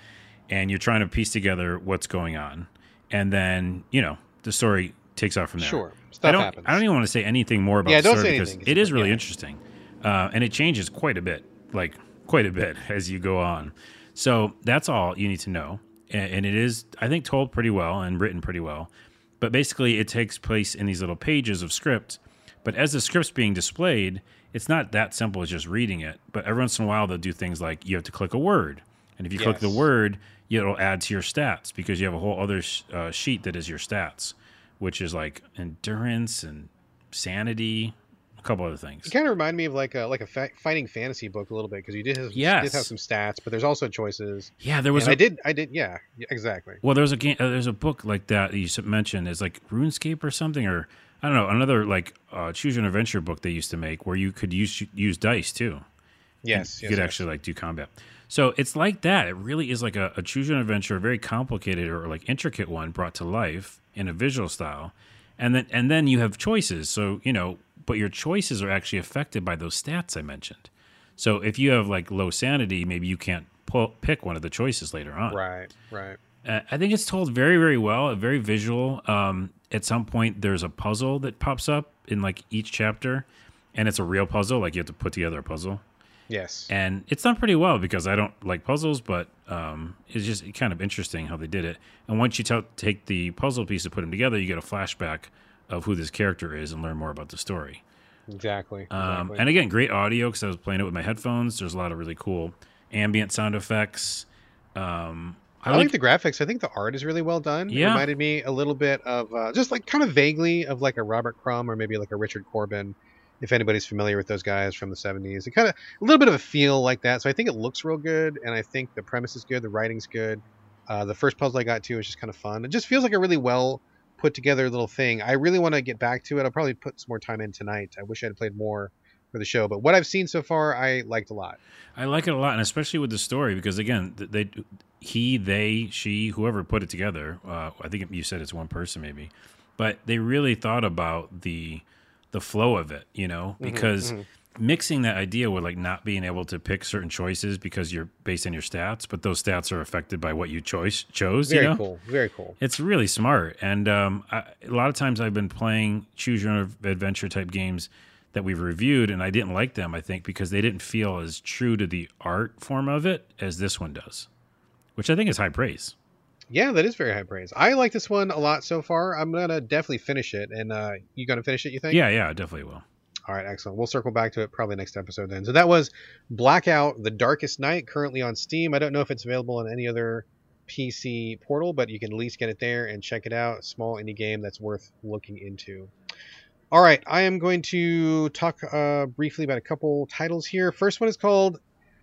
and you're trying to piece together what's going on and then you know the story takes off from there Sure. I Stuff don't, happens. I don't even want to say anything more about Yeah, the don't say anything, it is really yeah. interesting, uh, and it changes quite a bit, like quite a bit as you go on. So that's all you need to know, and, it is, I think, told pretty well and written pretty well. But basically, it takes place in these little pages of script. But as the script's being displayed, it's not that simple as just reading it. But every once in a while, they'll do things like you have to click a word, and if you click the word, it'll add to your stats because you have a whole other sh- uh, sheet that is your stats, which is like endurance and sanity, a couple other things. It kind of remind me of like a like a fa- fighting fantasy book a little bit because you did have, Yes. did have some stats, but there's also choices. Yeah, there was. A- I did I did yeah, exactly. Well, there's a game. Uh, there's a book like that you mentioned. It's like RuneScape or something, or I don't know, another like uh, choose your adventure book they used to make where you could use use dice too, Yes, you yes, could yes. actually like do combat. So it's like that. It really is like a, a choose your adventure, a very complicated or like intricate one brought to life in a visual style, and then and then you have choices. So you know, but your choices are actually affected by those stats I mentioned. So if you have like low sanity, maybe you can't pull, pick one of the choices later on. Right, right. Uh, I think it's told very, very well, very visual. Um, at some point, there's a puzzle that pops up in like each chapter, and it's a real puzzle. Like you have to put together a puzzle, Yes. and it's done pretty well because I don't like puzzles, but um, it's just kind of interesting how they did it. And once you t- take the puzzle piece and put them together, you get a flashback of who this character is and learn more about the story. Exactly. Um, exactly. and again, great audio because I was playing it with my headphones. There's a lot of really cool ambient sound effects. Um, I, like, the graphics. I think the art is really well done. It reminded me a little bit of uh, just like kind of vaguely of like a Robert Crumb or maybe like a Richard Corbin, if anybody's familiar with those guys from the 70s. It kind of a little bit of a feel like that. So I think it looks real good, and I think the premise is good. The writing's good. Uh, the first puzzle I got to was just kind of fun. It just feels like a really well put together a little thing. I really want to get back to it. I'll probably put some more time in tonight. I wish I had played more for the show, but what I've seen so far, I liked a lot. I like it a lot, and especially with the story because again, they, he, they, she, whoever put it together. Uh, I think you said it's one person, maybe, but they really thought about the the flow of it. You know, because mhm. Mixing that idea with like not being able to pick certain choices because you're based on your stats, but those stats are affected by what you choice chose. Very you know? cool. Very cool. It's really smart, and um, I, a lot of times I've been playing choose your own adventure type games that we've reviewed, and I didn't like them. I think because they didn't feel as true to the art form of it as this one does, which I think is high praise. Yeah, that is very high praise. I like this one a lot so far. I'm gonna definitely finish it. And uh, you gonna finish it? You think? Yeah, yeah, I definitely will. All right, excellent. We'll circle back to it probably next episode then. So that was Blackout: The Darkest Night, currently on Steam. I don't know if it's available on any other PC portal, but you can at least get it there and check it out. Small indie game that's worth looking into. All right, I am going to talk uh, briefly about a couple titles here. First one is called.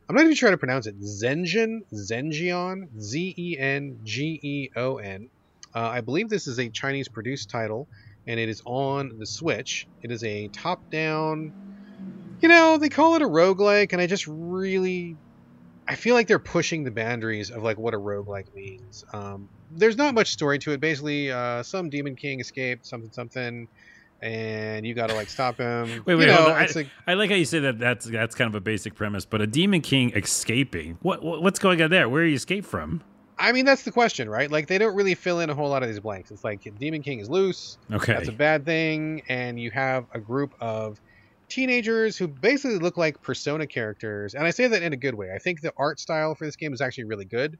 I'm not even sure how to pronounce it. Zengeon, Zengeon, Z E N G E O N. Uh, I believe this is a Chinese produced title, and it is on the Switch. It is a top down. You know, they call it a roguelike, and I just really. I feel like they're pushing the boundaries of like what a roguelike means. Um, there's not much story to it. Basically, uh, some demon king escaped something something, and you got to like stop him. Wait, You wait, know, hold on. like I like how you say that. That's that's kind of a basic premise, but a demon king escaping. What, what what's going on there? Where are you escape from? I mean, that's the question, right? Like, they don't really fill in a whole lot of these blanks. It's like Demon King is loose. Okay, That's a bad thing. And you have a group of teenagers who basically look like Persona characters. And I say that in a good way. I think the art style for this game is actually really good.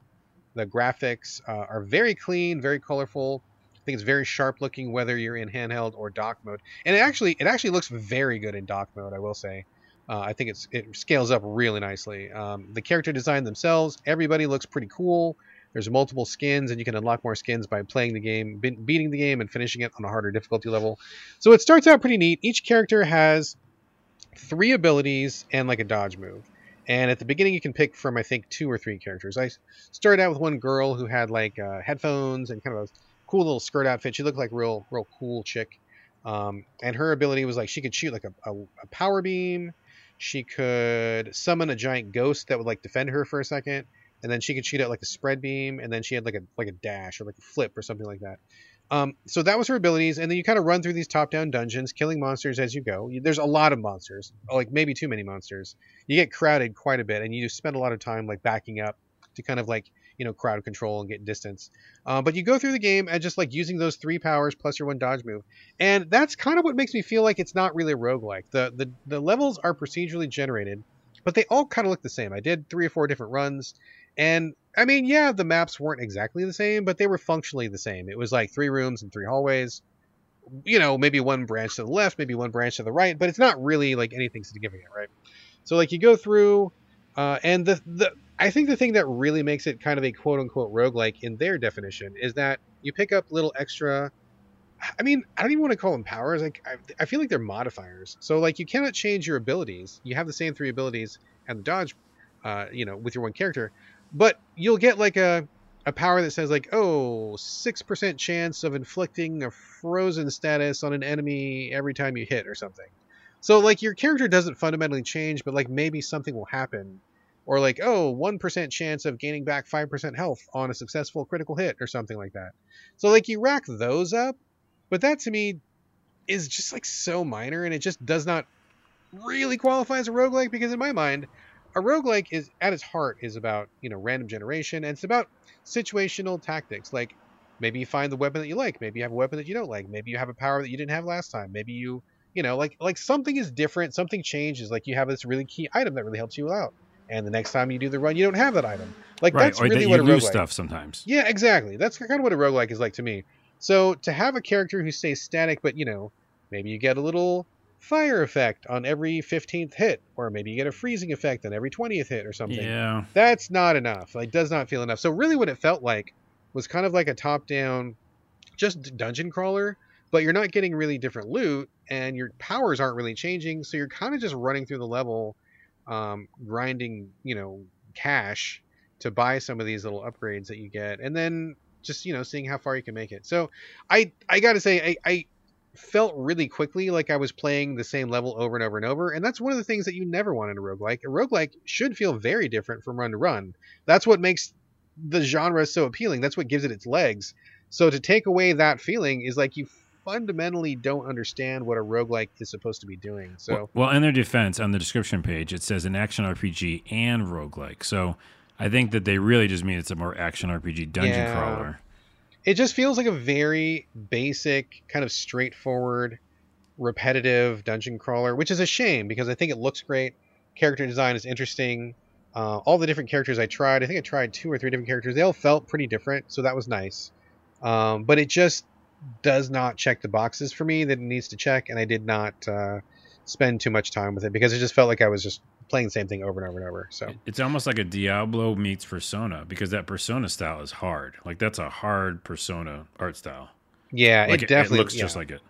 The graphics uh, are very clean, very colorful. I think it's very sharp looking, whether you're in handheld or dock mode. And it actually, it actually looks very good in dock mode. I will say. Uh, I think it's it scales up really nicely. Um, the character design themselves, everybody looks pretty cool. There's multiple skins, and you can unlock more skins by playing the game, be- beating the game, and finishing it on a harder difficulty level. So it starts out pretty neat. Each character has three abilities and like a dodge move. And at the beginning, you can pick from I think two or three characters. I started out with one girl who had like uh, headphones and kind of a cool little skirt outfit. She looked like real, real cool chick. Um, and her ability was like she could shoot like a, a, a power beam. She could summon a giant ghost that would like defend her for a second, and then she could shoot out like a spread beam, and then she had like a like a dash or like a flip or something like that. Um, so that was her abilities, and then you kind of run through these top-down dungeons, killing monsters as you go. There's a lot of monsters, like maybe too many monsters. You get crowded quite a bit, and you spend a lot of time like backing up to kind of like you know crowd control and get distance. Uh, but you go through the game and just like using those three powers plus your one dodge move, and that's kind of what makes me feel like it's not really a roguelike. The the the levels are procedurally generated, but they all kind of look the same. I did three or four different runs, and I mean, yeah, the maps weren't exactly the same, but they were functionally the same. It was like three rooms and three hallways. You know, maybe one branch to the left, maybe one branch to the right, but it's not really like anything significant, right? So like you go through, uh, and the the I think the thing that really makes it kind of a quote unquote roguelike in their definition is that you pick up little extra. I mean, I don't even want to call them powers. Like, I, I feel like they're modifiers. So, like, you cannot change your abilities. You have the same three abilities and the dodge, uh, you know, with your one character, but you'll get like a a power that says like, oh, six percent chance of inflicting a frozen status on an enemy every time you hit or something, So like your character doesn't fundamentally change, but like maybe something will happen. Or like, oh, 1% chance of gaining back 5% health on a successful critical hit or something like that. So like you rack those up, but that to me is just like so minor and it just does not really qualify as a roguelike because in my mind, a roguelike is at its heart is about, you know, random generation and it's about situational tactics. Like maybe you find the weapon that you like, maybe you have a weapon that you don't like, maybe you have a power that you didn't have last time, maybe you you know, like like something is different, something changes, like you have this really key item that really helps you out. And the next time you do the run, you don't have that item. Like right, that's really that what a roguelike stuff sometimes. yeah, exactly. That's kind of what a roguelike is like to me. So to have a character who stays static, but you know, maybe you get a little fire effect on every 15th hit, or maybe you get a freezing effect on every 20th hit or something. Yeah. That's not enough. Like, does not feel enough. So really, what it felt like was kind of like a top-down, just dungeon crawler, but you're not getting really different loot, and your powers aren't really changing. So you're kind of just running through the level, um, grinding, you know, cash to buy some of these little upgrades that you get, and then just you know seeing how far you can make it. So I I got to say I, I felt really quickly like I was playing the same level over and over and over, and that's one of the things that you never want in a roguelike. A roguelike should feel very different from run to run. That's what makes the genre so appealing. That's what gives it its legs. So to take away that feeling is like you fundamentally don't understand what a roguelike is supposed to be doing. So Well, well, in their defense, on the description page, it says an action RPG and roguelike. So I think that they really just mean it's a more action RPG dungeon Yeah. crawler. It just feels like a very basic, kind of straightforward, repetitive dungeon crawler, which is a shame because I think it looks great. Character design is interesting. Uh, all the different characters I tried, I think I tried two or three different characters. They all felt pretty different, so that was nice. Um, but it just does not check the boxes for me that it needs to check, and I did not uh, spend too much time with it because it just felt like I was just playing the same thing over and over and over. So It's almost like a Diablo meets Persona because that Persona style is hard. Like that's a hard Persona art style. yeah, Like it definitely looks yeah. just like it.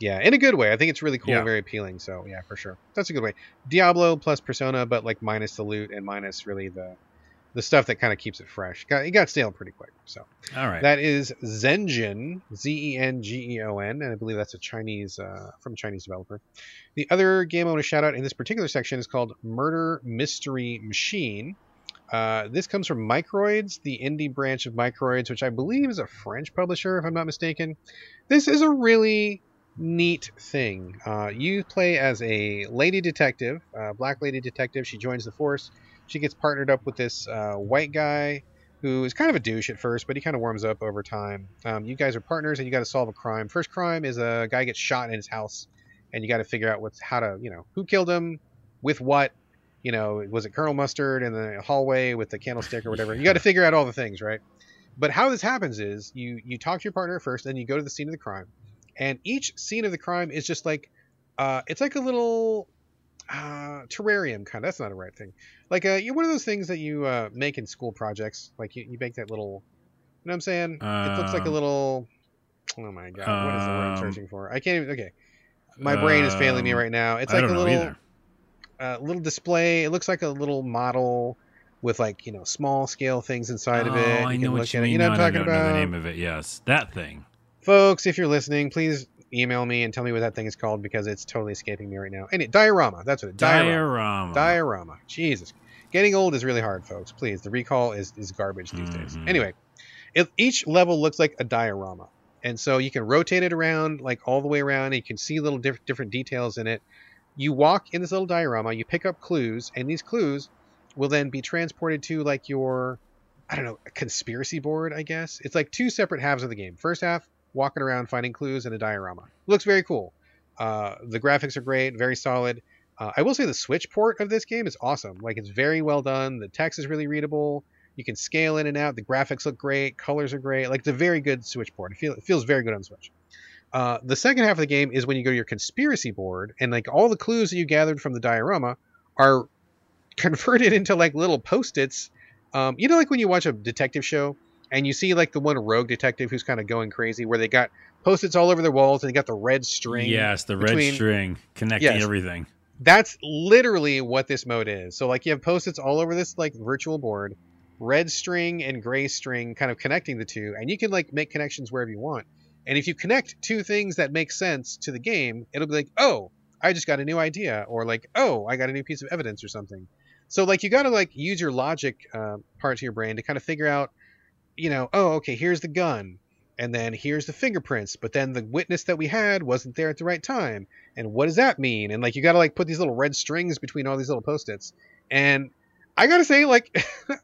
Yeah, in a good way. I think it's really cool, Yeah. and very appealing. So yeah, for sure, that's a good way. Diablo plus Persona, but like minus the loot and minus really the the stuff that kind of keeps it fresh. Got, it got stale pretty quick. So All right. that is Zengeon, Z E N G E O N, and I believe that's a Chinese uh, from a Chinese developer. The other game I want to shout out in this particular section is called Murder Mystery Machine. Uh, this comes from Microids, the indie branch of Microids, which I believe is a French publisher, if I'm not mistaken. This is a really neat thing. Uh, you play as a lady detective, uh, black lady detective. She joins the force. She gets partnered up with this uh, white guy who is kind of a douche at first, but he kind of warms up over time. Um, you guys are partners, and you got to solve a crime. First crime is a guy gets shot in his house, and you got to figure out what's how to, you know, who killed him, with what. You know, was it Colonel Mustard in the hallway with the candlestick or whatever? You got to figure out all the things, right? But how this happens is you you talk to your partner first, then you go to the scene of the crime, and each scene of the crime is just like, uh, it's like a little uh, terrarium kind. of. That's not a right thing. Like uh, you're one of those things that you uh, make in school projects. Like you, you make that little, you know what I'm saying? it looks like a Um, little. Oh my god, what is the word I'm um, searching for? I can't even. Okay, my brain is failing me Um, right now. It's like a little uh, little display. It looks like a little model with like you know small scale things inside of oh, it. I You know what you it. mean. You know No, what I'm talking about, the name of it. Yes, that thing. folks. If you're listening, please email me and tell me what that thing is called because it's totally escaping me right now. And it diorama. That's what it. Diorama. Diorama. Diorama. Jesus. Getting old is really hard, folks. Please, the recall is, is garbage these days. Mhm. Anyway, it, each level looks like a diorama. And so you can rotate it around, like all the way around. And you can see little diff- different details in it. You walk in this little diorama, you pick up clues, and these clues will then be transported to like your, I don't know, a conspiracy board, I guess. It's like two separate halves of the game. First half, walking around finding clues in a diorama. Looks very cool. Uh, the graphics are great, very solid. Uh, I will say the Switch port of this game is awesome. Like it's very well done. The text is really readable. You can scale in and out. The graphics look great. Colors are great. Like it's a very good Switch port. It, feel, it feels very good on Switch. Uh, the second half of the game is when you go to your conspiracy board, and like all the clues that you gathered from the diorama are converted into like little post-its. Um, you know, like when you watch a detective show and you see like the one rogue detective who's kind of going crazy, where they got post-its all over their walls and they got the red string. Yes, the between- red string connecting Yes. everything. That's literally what this mode is. So like you have post-its all over this like virtual board, red string and gray string kind of connecting the two, and you can like make connections wherever you want. And if you connect two things that make sense to the game, it'll be like, oh, I just got a new idea, or like, oh, I got a new piece of evidence or something. So like you got to like use your logic uh, part to your brain to kind of figure out, you know, oh, okay, here's the gun, and then here's the fingerprints, but then the witness that we had wasn't there at the right time, and what does that mean? And like you got to like put these little red strings between all these little post-its, and I gotta say, like,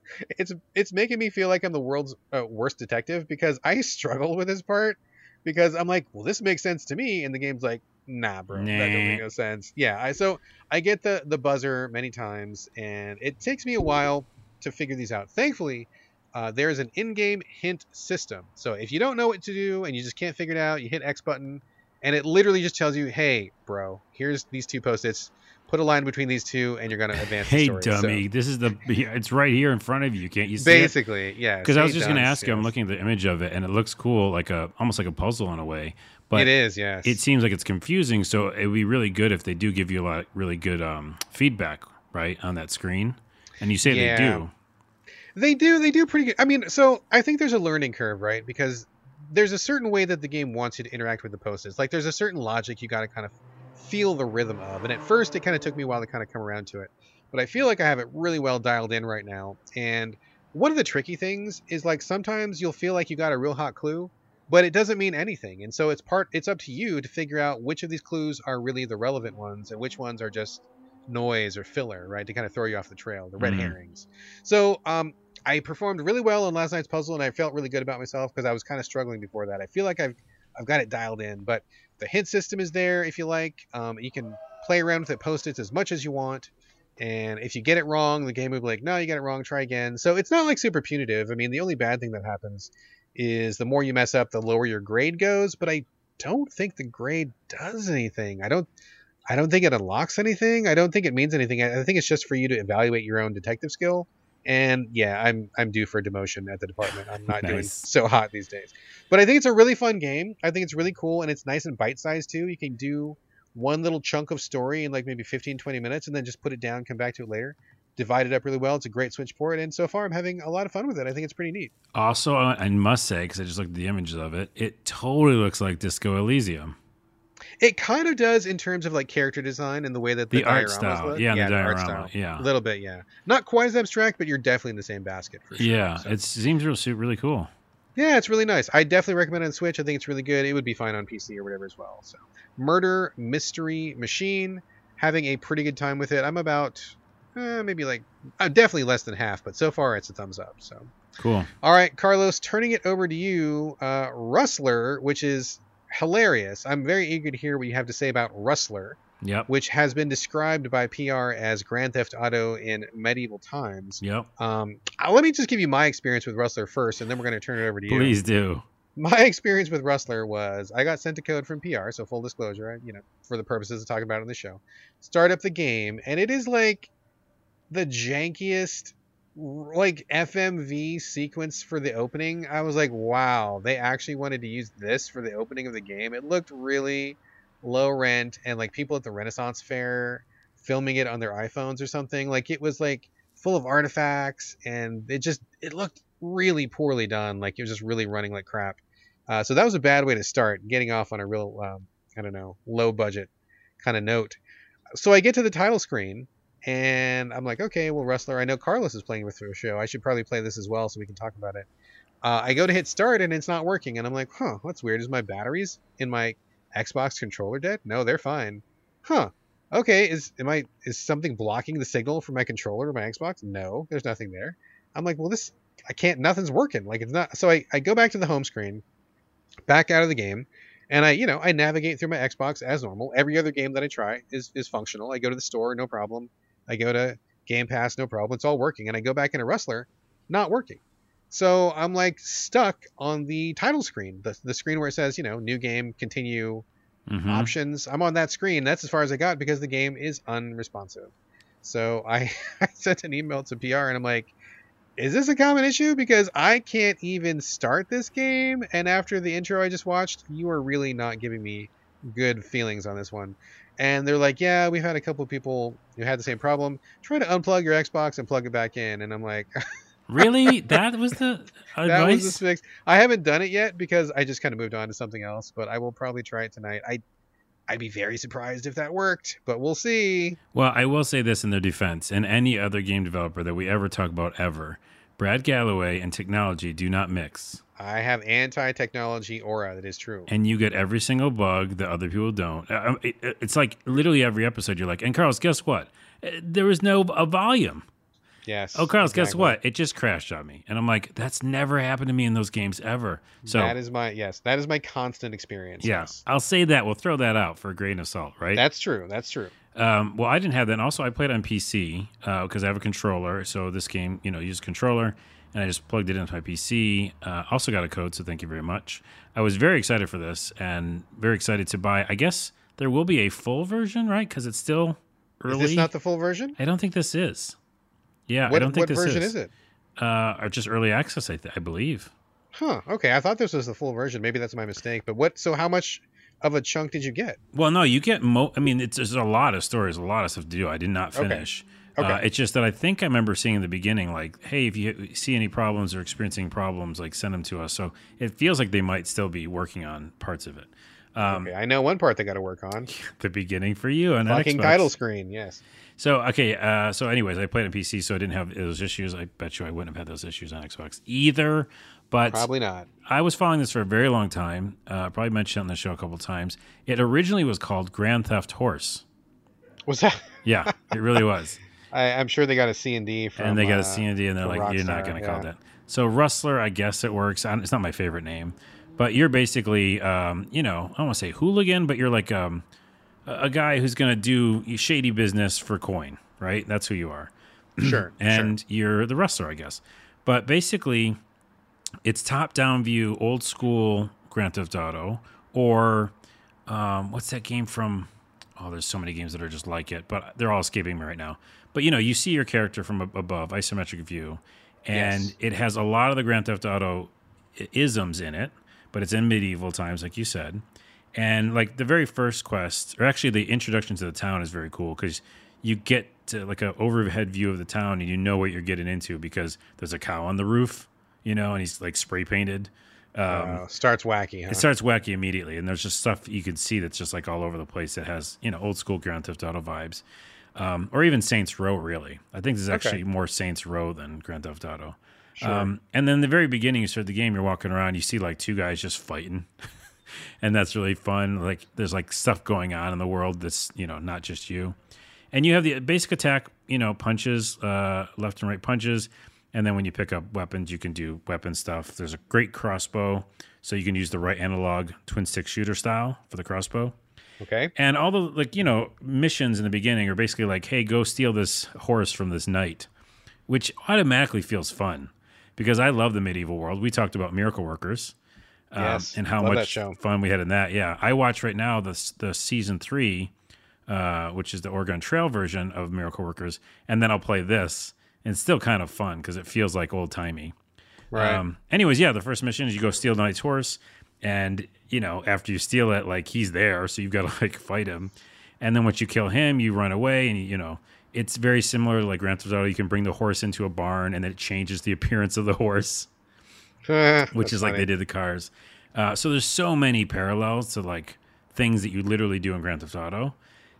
it's it's making me feel like I'm the world's uh, worst detective because I struggle with this part because I'm like, well, this makes sense to me, and the game's like, nah, bro, Nah. that doesn't make no sense. Yeah, I so I get the the buzzer many times, and it takes me a while to figure these out. Thankfully, uh, there is an in-game hint system. So if you don't know what to do and you just can't figure it out, you hit X button, and it literally just tells you, hey, bro, here's these two post-its. Put a line between these two, and you're gonna advance the Hey, story. So- dummy! This is the. It's right here in front of you. Can't you see it? Basically, yeah. Because I was St. just going to John's, ask you. I'm looking at the image of it, and it looks cool, like a almost like a puzzle in a way. But it is, yes. it seems like it's confusing. So it would be really good if they do give you a lot, really good um, feedback, right, on that screen. And you say Yeah. they do. They do. They do pretty good. I mean, so I think there's a learning curve, right? Because there's a certain way that the game wants you to interact with the post-its. Like there's a certain logic you got to kind of feel the rhythm of. And at first, it kind of took me a while to kind of come around to it. But I feel like I have it really well dialed in right now. And one of the tricky things is like sometimes you'll feel like you got a real hot clue, but it doesn't mean anything. And so it's part. It's up to you to figure out which of these clues are really the relevant ones and which ones are just noise or filler, right? To kind of throw you off the trail, the red Mhm. herrings. So um, I performed really well on last night's puzzle, and I felt really good about myself because I was kind of struggling before that. I feel like I've I've got it dialed in, but the hint system is there if you like. Um, you can play around with it, post-its as much as you want, and if you get it wrong, the game will be like, "No, you got it wrong. Try again." So it's not like super punitive. I mean, the only bad thing that happens is the more you mess up, the lower your grade goes. But I don't think the grade does anything. I don't. I don't think it unlocks anything. I don't think it means anything. I think it's just for you to evaluate your own detective skill. And yeah, I'm I'm due for demotion at the department. I'm not doing so hot these days. But I think it's a really fun game. I think it's really cool and it's nice and bite sized too. You can do one little chunk of story in like maybe 15 20 minutes and then just put it down, come back to it later. Divide it up really well. It's a great switch port and so far I'm having a lot of fun with it. I think it's pretty neat. Also, I I must say, because I just looked at the images of it, it totally looks like Disco Elysium. It kind of does in terms of like character design and the way that the, The art style. look. Yeah, and the art diorama. style. Yeah. A little bit, yeah. Not quite as abstract, but you're definitely in the same basket for sure. Yeah, So- it seems real, really cool. Yeah, it's really nice. I definitely recommend it on Switch. I think it's really good. It would be fine on PC or whatever as well. So, Murder Mystery Machine, having a pretty good time with it. I'm about uh, maybe like uh, definitely less than half, but so far it's a thumbs up. So, Cool. all right, Carlos, turning it over to you. Uh, Rustler, which is hilarious. I'm very eager to hear what you have to say about Rustler, Yep. which has been described by PR as Grand Theft Auto in medieval times. Yep. Um, uh, let me just give you my experience with Rustler first, and then we're going to turn it over to you Please do. my experience with Rustler was I got sent a code from PR, so full disclosure, I- you know, for the purposes of talking about it on the show. Start up the game, and it is like the jankiest, like FMV sequence for the opening. I was like, wow, they actually wanted to use this for the opening of the game. It looked really low rent, and like people at the Renaissance Fair filming it on their iPhones or something. Like it was like full of artifacts, and it just it looked really poorly done. Like it was just really running like crap. Uh, so that was a bad way to start, getting off on a real, um, I don't know, low budget kind of note. So I get to the title screen, and I'm like, okay, well, Rustler, I know Carlos is playing with the show. I should probably play this as well so we can talk about it. Uh, I go to hit start, and it's not working, and I'm like, huh, that's weird. Is my batteries in my Xbox controller dead? No, they're fine. Huh. Okay, is am I is something blocking the signal from my controller or my Xbox? No, there's nothing there. I'm like, well, this I can't. Nothing's working. Like it's not. So I I go back to the home screen, back out of the game, and I you know I navigate through my Xbox as normal. Every other game that I try is is functional. I go to the store, no problem. I go to Game Pass, no problem. It's all working. And I go back into Rustler, not working. So I'm like stuck on the title screen, the the screen where it says you know new game, continue, Mhm. options. I'm on that screen. That's as far as I got because the game is unresponsive. So I, I sent an email to PR and I'm like, is this a common issue? Because I can't even start this game. And after the intro I just watched, you are really not giving me good feelings on this one. And they're like, yeah, we've had a couple of people who had the same problem. Try to unplug your Xbox and plug it back in. And I'm like, Really? That was the that advice? was the fix. I haven't done it yet because I just kind of moved on to something else, but I will probably try it tonight. I I'd be very surprised if that worked, but we'll see. Well, I will say this in their defense, and any other game developer that we ever talk about ever, Brad Galloway and technology do not mix. I have anti-technology aura. That is true. And you get every single bug that other people don't. Uh, it's like literally every episode you're like, and Carlos, guess what? Uh, there was no a volume. Yes. Oh, Carlos, exactly. guess what? It just crashed on me, and I'm like, that's never happened to me in those games ever. So that is my yes, that is my constant experience. Yeah, yes. I'll say that. We'll throw that out for a grain of salt, right? That's true. That's true. Um, well, I didn't have that. And also, I played on PC because uh, I have a controller. So this game, you know, use controller, and I just plugged it into my PC. Uh, also got a code, so thank you very much. I was very excited for this and very excited to buy. I guess there will be a full version, right? Because it's still early. Is this not the full version? I don't think this is. Yeah, what, I don't think what this version is. is it? Uh, or just early access, I, th- I believe. Huh. Okay, I thought this was the full version. Maybe that's my mistake. But what? So how much of a chunk did you get? Well, no, you get mo. I mean, it's there's a lot of stories, a lot of stuff to do. I did not finish. Okay. Okay. Uh, it's just that I think I remember seeing in the beginning, like, hey, if you see any problems or experiencing problems, like, send them to us. So it feels like they might still be working on parts of it. Um, okay, I know one part they got to work on. The beginning for you and fucking title screen. Yes. So okay, uh, so anyways, I played on PC, so I didn't have those issues. I bet you I wouldn't have had those issues on Xbox either. But probably not. I was following this for a very long time. Uh, probably mentioned it on the show a couple times. It originally was called Grand Theft Horse. Was that? Yeah, it really was. I, am sure they got a C and D from. And they got a uh, C and D, and they're like, Rockstar, "You're not going to yeah. call that." So Rustler, I guess it works. It's not my favorite name, but you're basically, um, you know, I don't want to say hooligan, but you're like um, a a guy who's going to do shady business for coin, right? That's who you are. Sure. and sure. you're the Rustler, I guess. But basically, it's top-down view, old school Grand Theft Auto, or um, what's that game from? Oh, there's so many games that are just like it, but they're all escaping me right now. But you know, you see your character from above, isometric view, and Yes. it has a lot of the Grand Theft Auto isms in it, but it's in medieval times, like you said. And like the very first quest, or actually the introduction to the town is very cool because you get to like an overhead view of the town and you know what you're getting into because there's a cow on the roof, you know, and he's like spray painted. Um, Uh, starts wacky, huh? it starts wacky immediately, and there's just stuff you can see that's just like all over the place that has you know old school Grand Theft Auto vibes, um, or even Saints Row. Really, I think there's is actually more Saints Row than Grand Theft Auto. Sure. Um, and then the very beginning, you start the game, you're walking around, you see like two guys just fighting, and that's really fun. Like there's like stuff going on in the world that's you know not just you, and you have the basic attack, you know, punches, uh, left and right punches. And then when you pick up weapons, you can do weapon stuff. There's a great crossbow, so you can use the right analog twin stick shooter style for the crossbow. okay. And all the like, you know, missions in the beginning are basically like, hey, go steal this horse from this knight, which automatically feels fun because I love the medieval world. We talked about Miracle Workers. um, Yes, and how love much fun we had in that. Yeah, I watch right now the the season three, uh, which is the Oregon Trail version of Miracle Workers, and then I'll play this, and it's still kind of fun because it feels like old timey. Right. Um, anyways, yeah, the first mission is you go steal knight's horse, and you know after you steal it, like he's there, so you've got to like fight him, and then once you kill him, you run away, and you know it's very similar to like Grand Theft Auto. You can bring the horse into a barn, and then it changes the appearance of the horse which is like they did the cars. Uh, so there's so many parallels to like things that you literally do in Grand Theft Auto.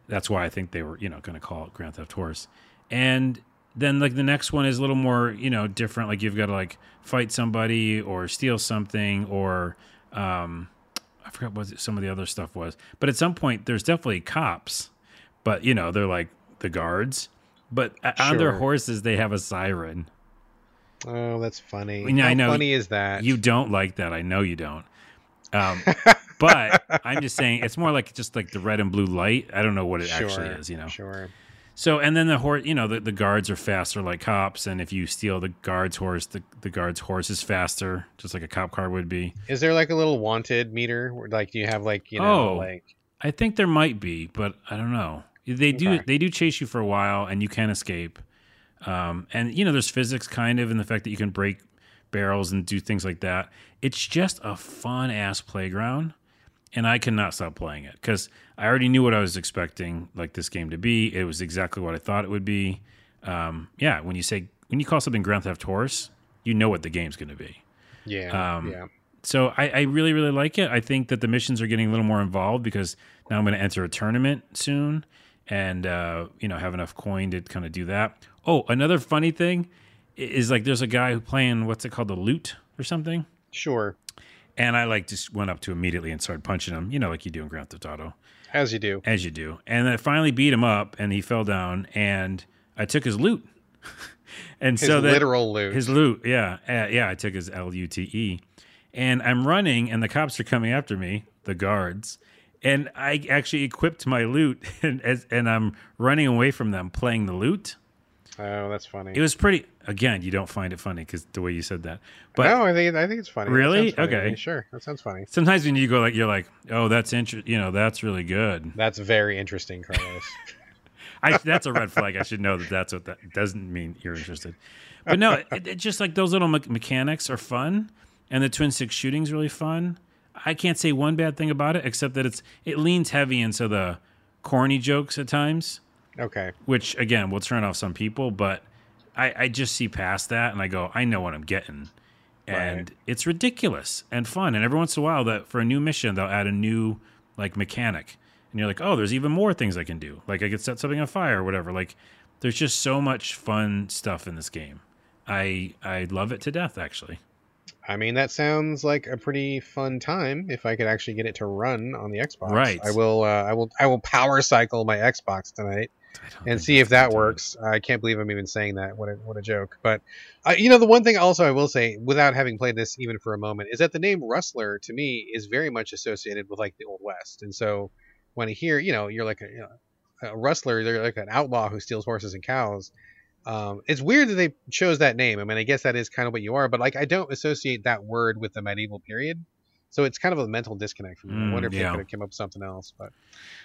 That's why I think they were, you know, going to call it Grand Theft Horse. And then like the next one is a little more, you know, different. Like you've got to like fight somebody or steal something or um, I forgot what some of the other stuff was. But at some point, there's definitely cops, but you know they're like the guards. But a- on their horses, they have a siren. Oh, that's funny. Yeah, How I know. funny is that? You don't like that. I know you don't. Um, but I'm just saying it's more like just like the red and blue light. I don't know what it sure, actually is, you know. Sure. So and then the horse, you know, the, the guards are faster like cops, and if you steal the guard's horse, the, the guard's horse is faster, just like a cop car would be. Is there like a little wanted meter? Where, like, do you have like you know Oh. like I think there might be, but I don't know. They do they do chase you for a while, and you can escape. Um, and you know, there's physics kind of in the fact that you can break barrels and do things like that. It's just a fun ass playground, and I cannot stop playing it because I already knew what I was expecting like this game to be. It was exactly what I thought it would be. Um, yeah, when you say when you call something Grand Theft Horse, you know what the game's going to be. yeah Um, yeah So I, I really, really like it. I think that the missions are getting a little more involved because Now I'm going to enter a tournament soon, and uh, you know have enough coin to kind of do that. Oh, another funny thing is like there's a guy who playing what's it called the lute or something, Sure, and I like just went up to immediately and started punching him, you know, like you do in Grand Theft Auto. as you do. as you do. And I finally beat him up, and he fell down, and I took his lute. and His so that literal loot. his loot, yeah, uh, yeah, I took his L U T E, and I'm running, and the cops are coming after me, the guards, and I actually equipped my lute, and as and I'm running away from them, playing the lute. oh, that's funny. It was pretty. Again, you don't find it funny because the way you said that, but no, I think I think it's funny. Really? funny. Okay. sure. That sounds funny. sometimes when you go like you're like, oh, that's interesting, you know, that's really good. That's very interesting, Carlos. I, that's a red flag. I should know that that's what that doesn't mean you're interested. But no, it, it just like those little me- mechanics are fun, and the twin stick shooting's really fun. I can't say one bad thing about it except that it's it leans heavy into the corny jokes at times, okay. which again will turn off some people. But I, I just see past that and I go, I know what I'm getting, and Right. it's ridiculous and fun. And every once in a while, that for a new mission they'll add a new like mechanic, and you're like, oh, there's even more things I can do. Like I could set something on fire or whatever. Like there's just so much fun stuff in this game. I I love it to death actually. I mean, that sounds like a pretty fun time if I could actually get it to run on the Xbox. Right. I will. Uh, I will. I will power cycle my Xbox tonight and see if that it. works. I can't believe I'm even saying that. What a what a joke. But uh, you know, the one thing also I will say, without having played this even for a moment, is that the name Rustler to me is very much associated with like the Old West. And so when I hear, you know, you're like a, you know, a rustler, they're like an outlaw who steals horses and cows. Um, it's weird that they chose that name. I mean, I guess that is kind of what you are, but like I don't associate that word with the medieval period. So it's kind of a mental disconnect for me. I Mm, wonder if yeah. they could have come up with something else, but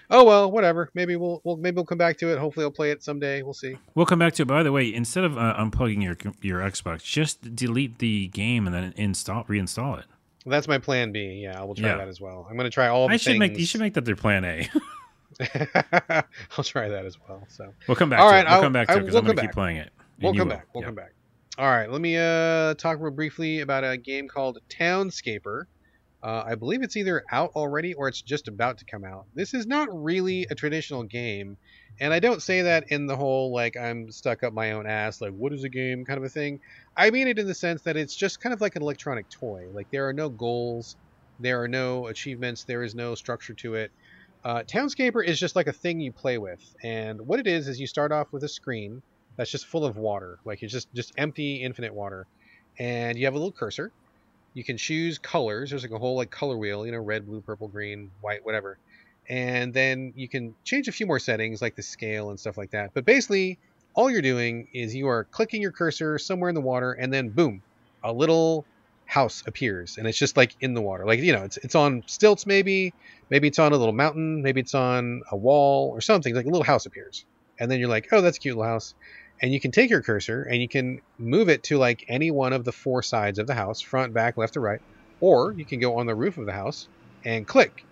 oh well, whatever. Maybe we'll, we'll maybe we'll come back to it. Hopefully, I'll play it someday. We'll see. We'll come back to it. By the way, instead of uh, unplugging your your Xbox, just delete the game and then install reinstall it. That's my plan B. Yeah, I will try Yeah. that as well. I'm going to try all the I should things. make you should make that their plan A. I'll try that as well. So We'll come back All to right, it. We'll I'll- come back to I- it because we'll I'm going to keep playing it. We'll come will. back. We'll Yep. come back. All right, let me uh, talk real briefly about a game called Townscaper. Uh, I believe it's either out already or it's just about to come out. This is not really a traditional game, and I don't say that in the whole like I'm stuck up my own ass, like what is a game kind of a thing. I mean it in the sense that it's just kind of like an electronic toy. Like there are no goals, there are no achievements, there is no structure to it. Uh, Townscaper is just like a thing you play with, and what it is is you start off with a screen that's just full of water, like it's just just empty, infinite water, and you have a little cursor. You can choose colors. There's like a whole like color wheel, you know, red, blue, purple, green, white, whatever. And then you can change a few more settings like the scale and stuff like that. But basically, all you're doing is you are clicking your cursor somewhere in the water, and then boom, a little house appears, and it's just like in the water. Like you know, it's it's on stilts maybe, maybe it's on a little mountain, maybe it's on a wall or something. Like a little house appears, and then you're like, oh, that's a cute little house. And you can take your cursor and you can move it to like any one of the four sides of the house, front, back, left, or right. Or you can go on the roof of the house and click.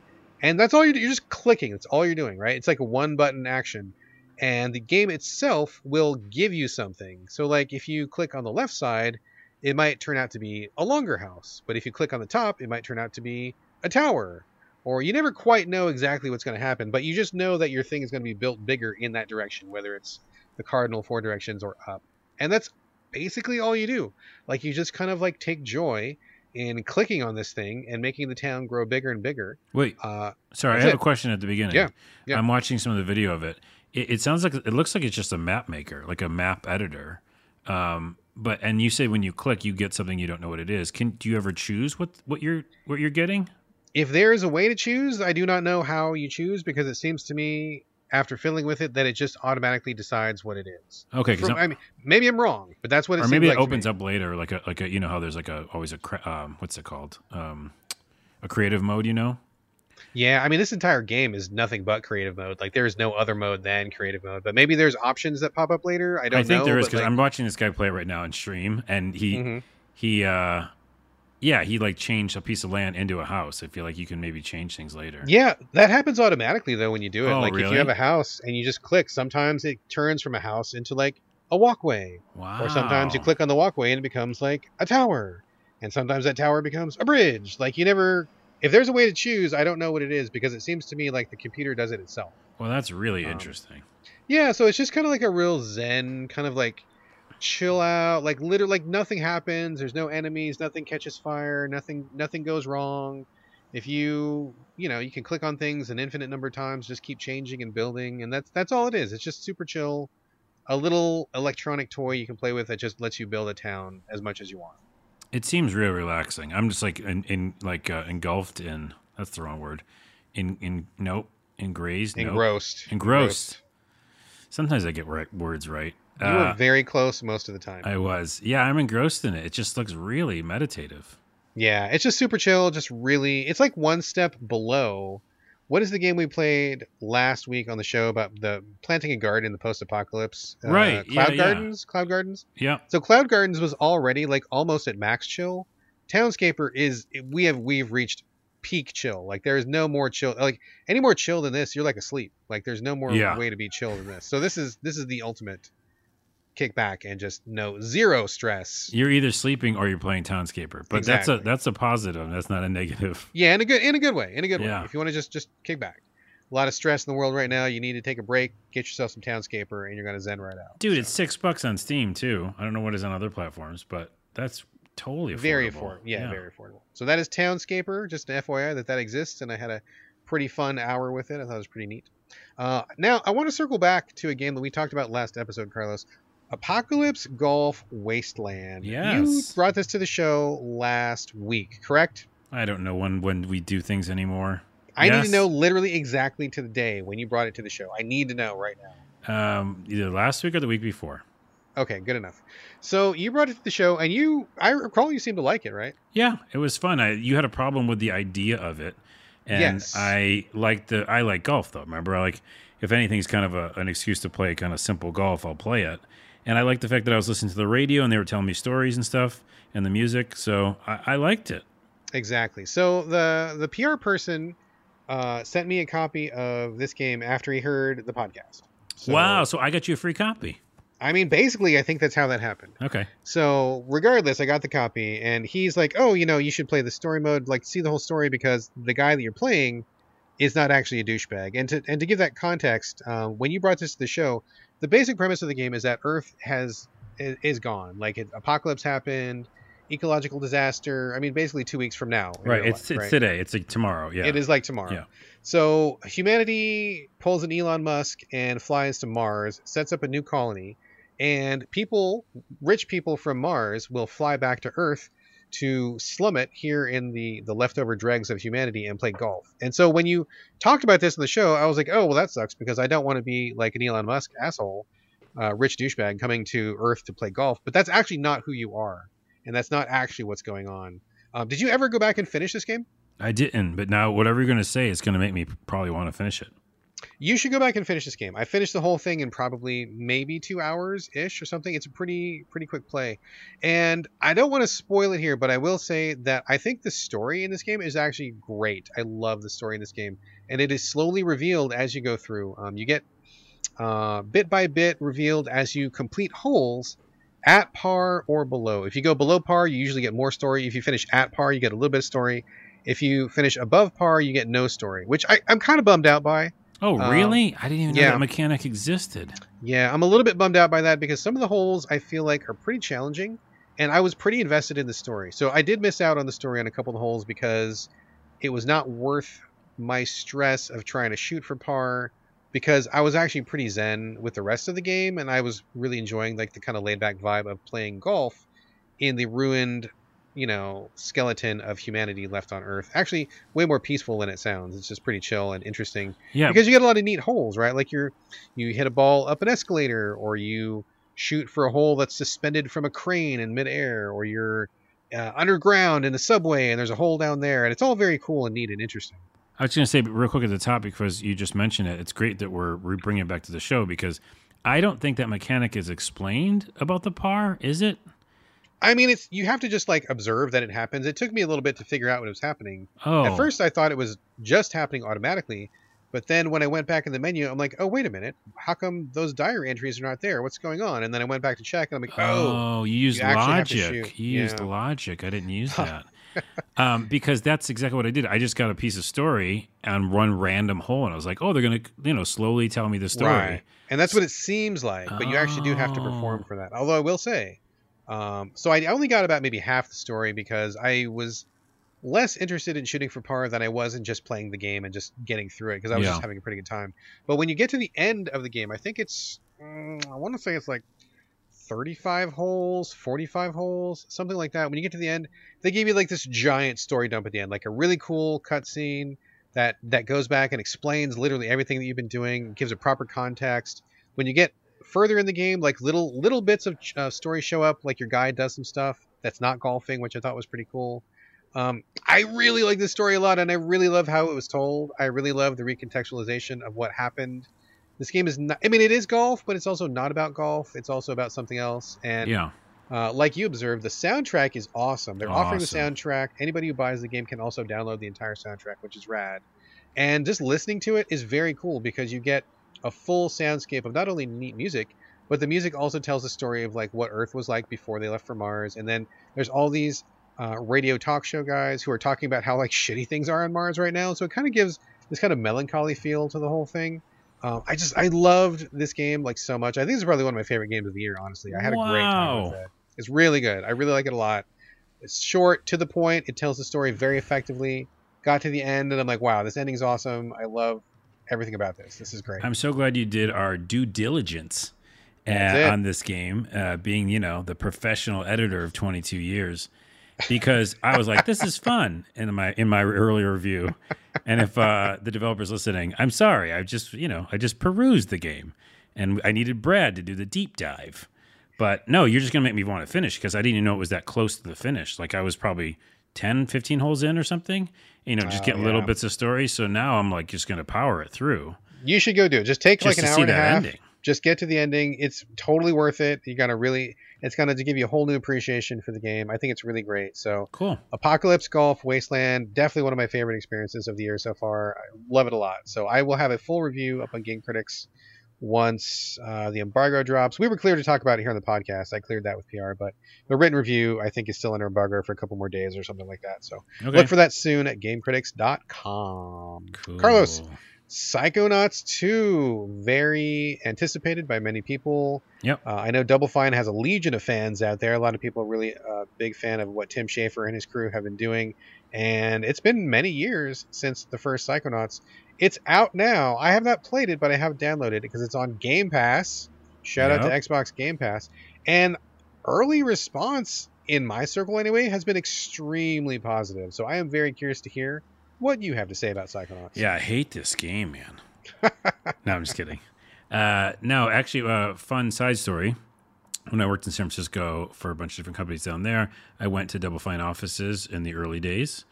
And that's all you're, you're just clicking. That's all you're doing, right? It's like a one button action. And the game itself will give you something. So, like, if you click on the left side, it might turn out to be a longer house. But if you click on the top, it might turn out to be a tower. Or you never quite know exactly what's going to happen, but you just know that your thing is going to be built bigger in that direction, whether it's the cardinal four directions or up. And that's basically all you do. Like, you just kind of like take joy in clicking on this thing and making the town grow bigger and bigger. Wait, Uh, sorry, I have it. a question at the beginning. Yeah, yeah. I'm watching some of the video of it. It, it sounds like it looks like it's just a map maker, like a map editor. Um, but and you say when you click, you get something you don't know what it is. Can do you ever choose what what you're what you're getting? if there is a way to choose, I do not know how you choose because it seems to me after fiddling with it that it just automatically decides what it is. Okay, 'cause From- I'm- mean, maybe I'm wrong, but that's what it or maybe it opens up later, like a like a you know how there's like a always a um, what's it called um, a creative mode, you know? Yeah, I mean, this entire game is nothing but creative mode. Like, there is no other mode than creative mode. But maybe there's options that pop up later. I don't I think know. there is because like- I'm watching this guy play it right now in stream, and he Mhm. he uh yeah he like changed a piece of land into a house. I feel like you can maybe change things later. Yeah, that happens automatically though when you do it. Oh, like if you have a house and you just click, sometimes it turns from a house into like a walkway, Wow. or sometimes you click on the walkway and it becomes like a tower, and sometimes that tower becomes a bridge. Like you never, if there's a way to choose, I don't know what it is because it seems to me like the computer does it itself. Well, that's really Um, interesting. Yeah, so it's just kind of like a real zen, kind of like chill out, like literally like nothing happens, there's no enemies, nothing catches fire, nothing nothing goes wrong. If you, you know, you can click on things an infinite number of times, just keep changing and building, and that's that's all it is. It's just super chill. A little electronic toy you can play with that just lets you build a town as much as you want. It seems real relaxing. I'm just like in, in like uh, engulfed in. That's the wrong word. In in nope. Engrazed. Nope. Engrossed. Engrossed. Sometimes I get right, words right. You Uh, were very close most of the time. I was. Yeah, I'm engrossed in it. It just looks really meditative. Yeah, it's just super chill. Just really, it's like one step below. What is the game we played last week on the show about the planting a garden in the post-apocalypse? Uh, Right, yeah, Cloud yeah. Gardens. Cloud Gardens. Yeah. So Cloud Gardens was already like almost at max chill. Townscaper is we have we've reached peak chill. Like there is no more chill. Like any more chill than this, you're like asleep. Like there's no more Yeah. way to be chill than this. So this is this is the ultimate kickback and just no zero stress. You're either sleeping or you're playing Townscaper. But Exactly. that's a that's a positive. That's not a negative. Yeah, in a good in a good way. In a good Yeah. way. If you want to just just kick back. A lot of stress in the world right now. You need to take a break, get yourself some Townscaper, and you're gonna zen right out. Dude, it's six bucks on Steam too. I don't know what is on other platforms, but that's totally affordable. very affordable. Yeah, very affordable. So that is Townscaper. Just an FYI that that exists, and I had a pretty fun hour with it. I thought it was pretty neat. Uh, now I want to circle back to a game that we talked about last episode, Carlos. Apocalypse Golf Wasteland. Yes. You brought this to the show last week, correct? I don't know when when we do things anymore. I need to know literally exactly to the day when you brought it to the show. I need to know right now. Um, either last week or the week before. Okay, good enough. So you brought it to the show, and you, I recall you seemed to like it, right? Yeah, it was fun. I you had a problem with the idea of it, and Yes. I like the I like golf though. Remember, I like if anything's kind of a, an excuse to play kind of simple golf, I'll play it. And I liked the fact that I was listening to the radio and they were telling me stories and stuff and the music, so I, I liked it. Exactly. So the the PR person uh, sent me a copy of this game after he heard the podcast. So, wow! So I got you a free copy. I mean, basically, I think that's how that happened. Okay. So regardless, I got the copy, and he's like, "Oh, you know, you should play the story mode, like see the whole story, because the guy that you're playing is not actually a douchebag." And to and to give that context, uh, when you brought this to the show, the basic premise of the game is that Earth has is, gone. Like it, apocalypse happened, ecological disaster. I mean, basically two weeks from now. Right. It's life, it's right? today. It's like tomorrow. Yeah. It is like tomorrow. Yeah. So humanity pulls an Elon Musk and flies to Mars, sets up a new colony, and people, rich people from Mars, will fly back to Earth to slum it here in the the leftover dregs of humanity and play golf. And so when you talked about this in the show, I was like, oh well, that sucks because I don't want to be like an Elon Musk asshole, uh, rich douchebag coming to Earth to play golf. But that's actually not who you are, and that's not actually what's going on. Um, did you ever go back and finish this game? I didn't, but now whatever you're going to say is going to make me probably want to finish it. You should go back and finish this game. I finished the whole thing in probably maybe two hours ish or something. It's a pretty pretty quick play, and I don't want to spoil it here, but I will say that I think the story in this game is actually great. I love the story in this game, and it is slowly revealed as you go through. Um, you get uh, bit by bit revealed as you complete holes at par or below. If you go below par, you usually get more story. If you finish at par, you get a little bit of story. If you finish above par, you get no story, which I, I'm kind of bummed out by. Oh, Um, really? I didn't even know yeah. that mechanic existed. Yeah, I'm a little bit bummed out by that because some of the holes I feel like are pretty challenging, and I was pretty invested in the story. So I did miss out on the story on a couple of the holes because it was not worth my stress of trying to shoot for par because I was actually pretty zen with the rest of the game and I was really enjoying like the kind of laid back vibe of playing golf in the ruined, you know, skeleton of humanity left on Earth. Actually, way more peaceful than it sounds. It's just pretty chill and interesting Yeah. because you get a lot of neat holes, right? Like you're you hit a ball up an escalator, or you shoot for a hole that's suspended from a crane in midair, or you're uh, underground in the subway and there's a hole down there, and it's all very cool and neat and interesting. I was going to say real quick at the top because you just mentioned it. It's great that we're, we're bringing it back to the show because I don't think that mechanic is explained about the par. Is it? I mean, it's you have to just like observe that it happens. It took me a little bit to figure out what was happening. Oh, At first, I thought it was just happening automatically, but then when I went back in the menu, I'm like, oh wait a minute, how come those diary entries are not there? What's going on? And then I went back to check, and I'm like, oh, oh, you used you actually have to logic. You used Yeah. logic. I didn't use that. um, because that's exactly what I did. I just got a piece of story on one random hole, and I was like, "Oh, they're gonna, you know, slowly tell me the story." Right. And that's what it seems like, but you actually do have to perform Oh. for that. Although I will say, um, so I only got about maybe half the story because I was less interested in shooting for par than I was in just playing the game and just getting through it because I was Yeah. just having a pretty good time. But when you get to the end of the game, I think it's, mm, I want to say it's like 35 holes, 45 holes, something like that. When you get to the end, they give you like this giant story dump at the end, like a really cool cutscene that that goes back and explains literally everything that you've been doing, gives a proper context. When you get further in the game, like little little bits of uh, story show up, like your guide does some stuff that's not golfing, which I thought was pretty cool. Um, I really like this story a lot, and I really love how it was told. I really love the recontextualization of what happened. This game is not. I mean, it is golf, but it's also not about golf. It's also about something else. And Yeah, uh, like you observed, the soundtrack is awesome. They're offering the soundtrack. Anybody who buys the game can also download the entire soundtrack, which is rad. And just listening to it is very cool because you get a full soundscape of not only neat music, but the music also tells the story of like what Earth was like before they left for Mars. And then there's all these uh, radio talk show guys who are talking about how like shitty things are on Mars right now. So it kind of gives this kind of melancholy feel to the whole thing. Um, I just I loved this game like so much. I think it's probably one of my favorite games of the year. Honestly, I had a great time with it. It's really good. I really like it a lot. It's short, to the point. It tells the story very effectively. Got to the end, and I'm like, wow, this ending's awesome. I love everything about this. This is great. I'm so glad you did our due diligence uh, on this game, uh, being you know the professional editor of 22 years, because I was like, this is fun in my in my earlier review, and if uh, the developers listening, I'm sorry, I just you know I just perused the game, and I needed Brad to do the deep dive, but no, you're just gonna make me want to finish because I didn't even know it was that close to the finish. Like I was probably 10, 15 holes in or something. You know, just Oh, getting little bits of story. So now I'm like just gonna power it through. you should go do it. Just take Just like an to hour and a half. ending. Just get to the ending. It's totally worth it. You're gonna really. It's gonna give you a whole new appreciation for the game. I think it's really great. So Cool. Apocalypse Golf Wasteland, definitely one of my favorite experiences of the year so far. I love it a lot. So I will have a full review up on Game Critics once uh, the embargo drops. We were clear to talk about it here on the podcast. I cleared that with PR, but the written review I think is still under embargo for a couple more days or something like that. So Okay. look for that soon at GameCritics.com. Cool. Carlos. Psychonauts 2, very anticipated by many people. Yep. Uh, I know Double Fine has a legion of fans out there. A lot of people are really uh, big fan of what Tim Schafer and his crew have been doing. And it's been many years since the first Psychonauts. It's out now. I have not played it, but I have downloaded it because it's on Game Pass. Shout out to Xbox Game Pass. And early response, in my circle anyway, has been extremely positive. So I am very curious to hear what you have to say about Psychonauts. Yeah, I hate this game, man. no, I'm just kidding. Uh, no, actually, uh, fun side story. When I worked in San Francisco for a bunch of different companies down there, I went to Double Fine offices in the early days.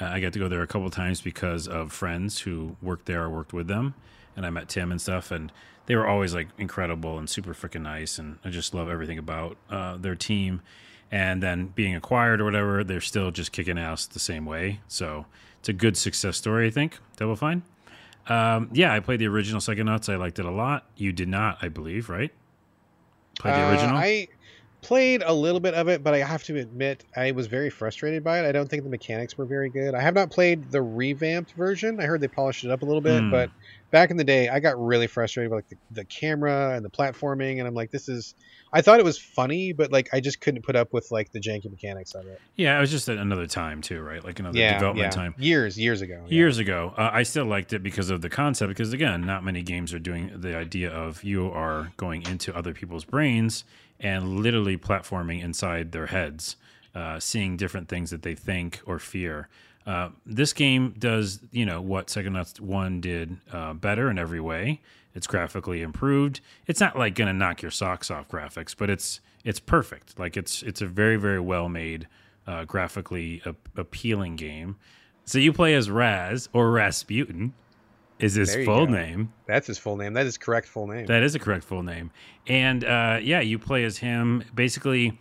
Uh, I got to go there a couple times because of friends who worked there or worked with them, and I met Tim and stuff, and they were always like incredible and super freaking nice, and I just love everything about uh, their team. And then being acquired or whatever, they're still just kicking ass the same way. So it's a good success story, I think. Double Fine. Um, yeah, I played the original Psychonauts. I liked it a lot. You did not, I believe, right? Played the Uh, original. I played a little bit of it, but I have to admit I was very frustrated by it. I don't think the mechanics were very good. I have not played the revamped version. I heard they polished it up a little bit, Hmm. but back in the day, I got really frustrated with like the, the camera and the platforming, and I'm like, this is. I thought it was funny, but like I just couldn't put up with like the janky mechanics of it. yeah, it was just another time too, right? Like another yeah, development yeah. time. Years, years ago. yeah. Years ago, uh, I still liked it because of the concept. Because again, not many games are doing the idea of you are going into other people's brains and literally platforming inside their heads, uh, seeing different things that they think or fear. Uh, this game does, you know, what Psychonauts One did uh, better in every way. It's graphically improved. It's not like gonna knock your socks off graphics, but it's it's perfect. Like it's it's a very very well made, uh, graphically a- appealing game. So you play as Raz or Rasputin, is his There full name. That's his full name. That is correct full name. That is a correct full name. And uh, yeah, you play as him. Basically,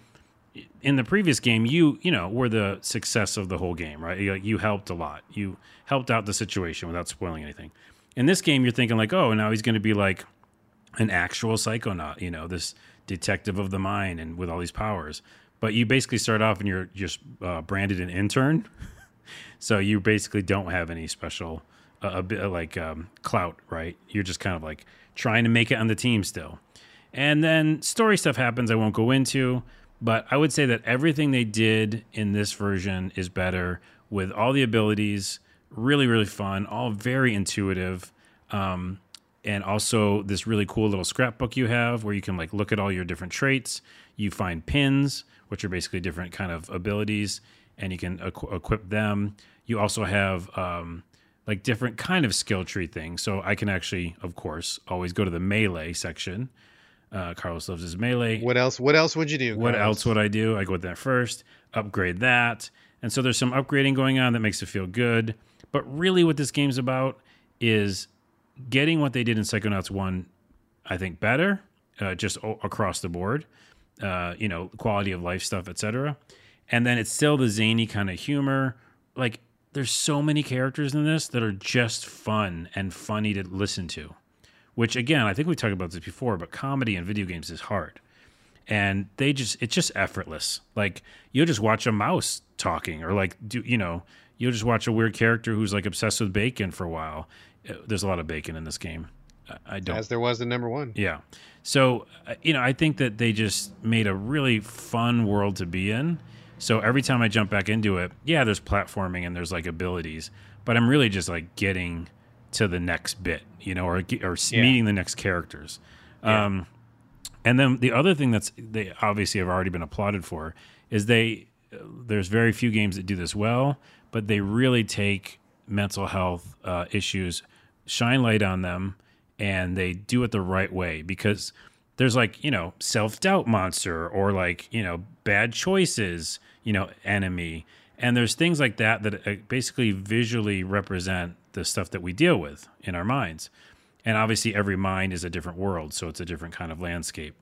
in the previous game, you you know were the success of the whole game, right? You, you helped a lot. You helped out the situation without spoiling anything. In this game, you're thinking like, oh, now he's going to be like an actual psychonaut, you know, this detective of the mind and with all these powers. but you basically start off and you're just uh, branded an intern, so you basically don't have any special uh, a bit like um, clout, right? You're just kind of like trying to make it on the team still, and then story stuff happens. I won't go into, but I would say that everything they did in this version is better with all the abilities. Really, really fun. All very intuitive. Um, and also this really cool little scrapbook you have where you can like look at all your different traits you find pins which are basically different kind of abilities and you can equ- equip them you also have um, like different kind of skill tree things so i can actually of course always go to the melee section uh, carlos loves his melee What else? What else would you do? what Carlos? else would I do? I go with that first, upgrade that. And so there's some upgrading going on that makes it feel good. But really, what this game's about is getting what they did in Psychonauts 1, I think, better, uh, just o- across the board, uh, you know, quality of life stuff, etc. And then it's still the zany kind of humor. Like, there's so many characters in this that are just fun and funny to listen to. Which, again, I think we talked about this before, but comedy in video games is hard. And they just it's just effortless. Like you'll just watch a mouse talking or like do you know you'll just watch a weird character who's like obsessed with bacon for a while. There's a lot of bacon in this game. I- don't As there was in number one. yeah. So uh, you know i think that they just made a really fun world to be in so every time i jump back into it yeah there's platforming and there's like abilities but i'm really just like getting to the next bit you know or or Yeah. meeting the next characters um and then the other thing that's they obviously have already been applauded for is they there's very few games that do this well, but they really take mental health uh, issues, shine light on them, and they do it the right way because there's like you know self doubt monster or like you know bad choices you know enemy. And there's things like that that uh, basically visually represent the stuff that we deal with in our minds. And obviously every mind is a different world so it's a different kind of landscape.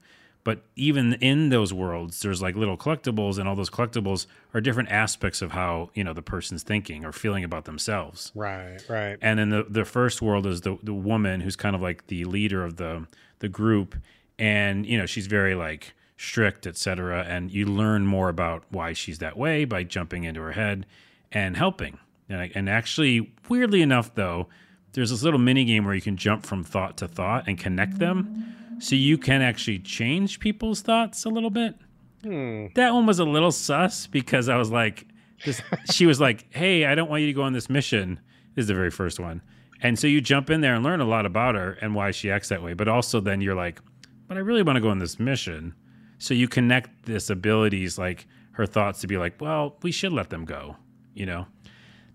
But even in those worlds there's like little collectibles and all those collectibles are different aspects of how you know the person's thinking or feeling about themselves. Right, right. and then the the first world is the the woman who's kind of like the leader of the the group. And you know she's very like strict etc and you learn more about why she's that way by jumping into her head and helping and, I- and actually weirdly enough though there's this little mini game where you can jump from thought to thought and connect them so you can actually change people's thoughts a little bit Hmm. that one was a little sus because I was like, this, she was like, "Hey, I don't want you to go on this mission." This is the very first one, and so you jump in there and learn a lot about her and why she acts that way. But also, then you're like, "But I really want to go on this mission." So you connect this abilities, like her thoughts, to be like, "Well, we should let them go." You know,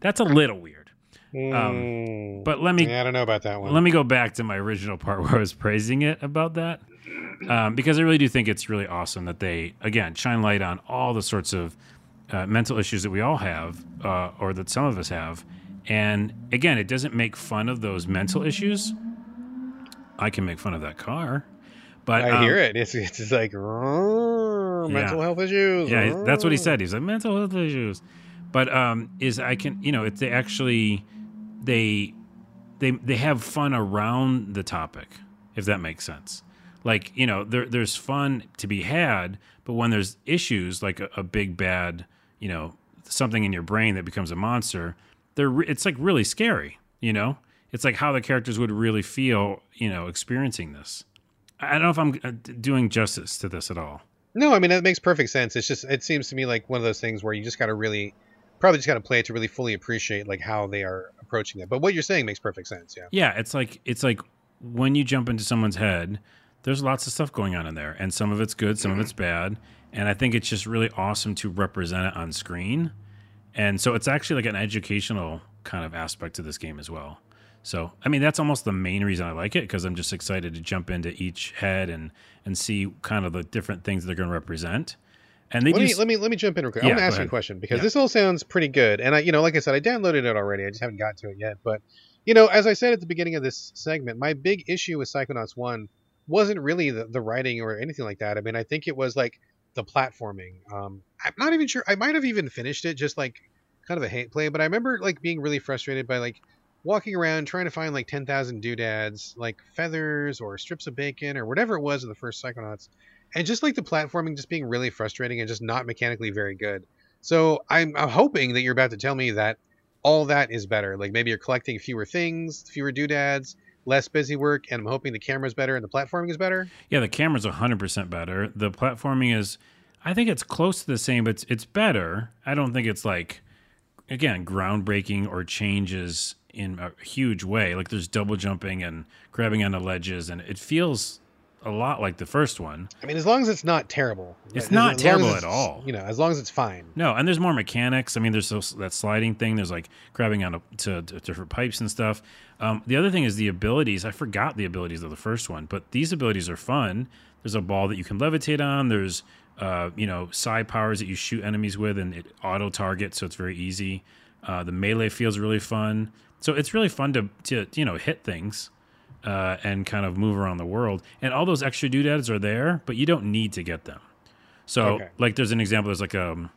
that's a little weird. Hmm. But let me yeah, I don't know about that one. let me go back to my original part where I was praising it about that. Um, because I really do think it's really awesome that they, again, shine light on all the sorts of uh, mental issues that we all have, uh, or that some of us have. And again, it doesn't make fun of those mental issues. I can make fun of that car. But I um, hear it. It's it's just like mental Yeah. health issues. Yeah, that's what he said. He's like mental health issues, but um, is I can you know it's they actually they they they have fun around the topic, if that makes sense. Like you know, there there's fun to be had, but when there's issues like a, a big bad, you know, something in your brain that becomes a monster, they're re- it's like really scary. You know, it's like how the characters would really feel, you know, experiencing this. I don't know if I'm uh, doing justice to this at all. No, I mean that makes perfect sense. It's just it seems to me like one of those things where you just got to really probably just got to play it to really fully appreciate like how they are approaching it. But what you're saying makes perfect sense. Yeah. Yeah, it's like it's like when you jump into someone's head, there's lots of stuff going on in there, and some of it's good, some of it's bad, and I think it's just really awesome to represent it on screen. And so it's actually like an educational kind of aspect to this game as well. So I mean that's almost the main reason I like it because I'm just excited to jump into each head and and see kind of the different things they're going to represent. And they Let do me let me let me jump in real quick. Yeah, I'm gonna go ask you a question because Yeah. this all sounds pretty good. And I, you know, like I said, I downloaded it already. I just haven't got to it yet. But you know, as I said at the beginning of this segment, my big issue with Psychonauts One wasn't really the, the writing or anything like that. I mean, I think it was like the platforming. Um, I'm not even sure. I might have even finished it just like kind of a hate play. But I remember like being really frustrated by like walking around trying to find like 10,000 doodads, like feathers or strips of bacon or whatever it was in the first Psychonauts and just like the platforming just being really frustrating and just not mechanically very good. So I'm, I'm hoping that you're about to tell me that all that is better. Like maybe you're collecting fewer things, fewer doodads, less busy work, and I'm hoping the camera's better and the platforming is better. Yeah, the camera's 100% better. The platforming is, I think it's close to the same, but it's, it's better. I don't think it's like, again, groundbreaking or changes in a huge way. Like there's double jumping and grabbing onto ledges, and it feels a lot like the first one. I mean, as long as it's not terrible. It's As- not as terrible as at all. You know, as long as it's fine. No, and there's more mechanics. I mean, there's those, that sliding thing. There's like grabbing onto to, to different pipes and stuff. Um, the other thing is the abilities. I forgot the abilities of the first one, but these abilities are fun. There's a ball that you can levitate on. There's uh, you know side powers that you shoot enemies with, and it auto targets, so it's very easy. Uh, the melee feels really fun. So it's really fun to to you know hit things uh, and kind of move around the world. And all those extra doodads are there, but you don't need to get them. So, Okay. like, there's an example. There's like um,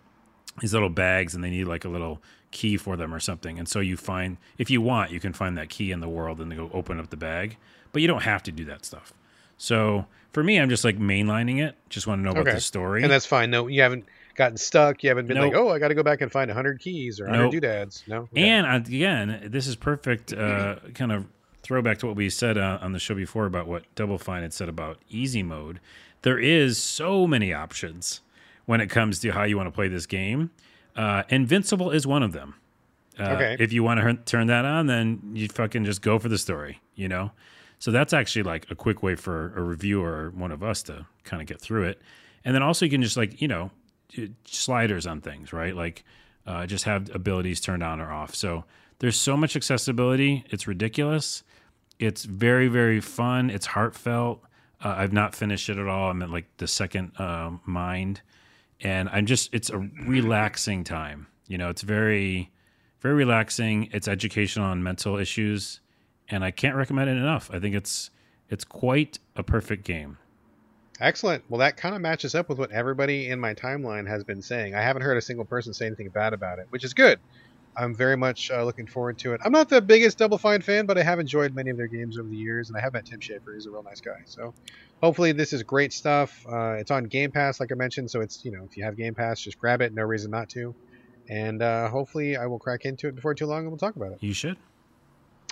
these little bags, and they need like a little key for them or something. And so you find, if you want, you can find that key in the world and then go open up the bag. But you don't have to do that stuff. So for me, I'm just like mainlining it. Just want to know about the story. And that's fine. No, you haven't gotten stuck. You haven't been like, oh, I got to go back and find 100 keys or 100 Nope. doodads. No. Okay. And uh, again, this is perfect uh, kind of throwback to what we said uh, on the show before about what Double Fine had said about easy mode. There is so many options when it comes to how you want to play this game. Uh, Invincible is one of them. Uh, Okay. If you want to turn that on, then you fucking just go for the story, you know? So that's actually like a quick way for a reviewer or one of us to kind of get through it. And then also you can just like, you know, sliders on things, right? Like uh, just have abilities turned on or off. So there's so much accessibility. It's ridiculous. It's very, very fun. It's heartfelt. Uh, I've not finished it at all. I'm at like the second um, mind. And I'm just, it's a relaxing time. You know, it's very, very relaxing. It's educational on mental issues. And I can't recommend it enough. I think it's, it's quite a perfect game. Excellent. Well, that kind of matches up with what everybody in my timeline has been saying. I haven't heard a single person say anything bad about it, which is good. I'm very much uh, looking forward to it. I'm not the biggest Double Fine fan, but I have enjoyed many of their games over the years, and I have met Tim Schafer. He's a real nice guy. So hopefully this is great stuff. Uh, it's on Game Pass, like I mentioned, so it's you know if you have Game Pass, just grab it. No reason not to. And uh, hopefully I will crack into it before too long, and we'll talk about it. You should.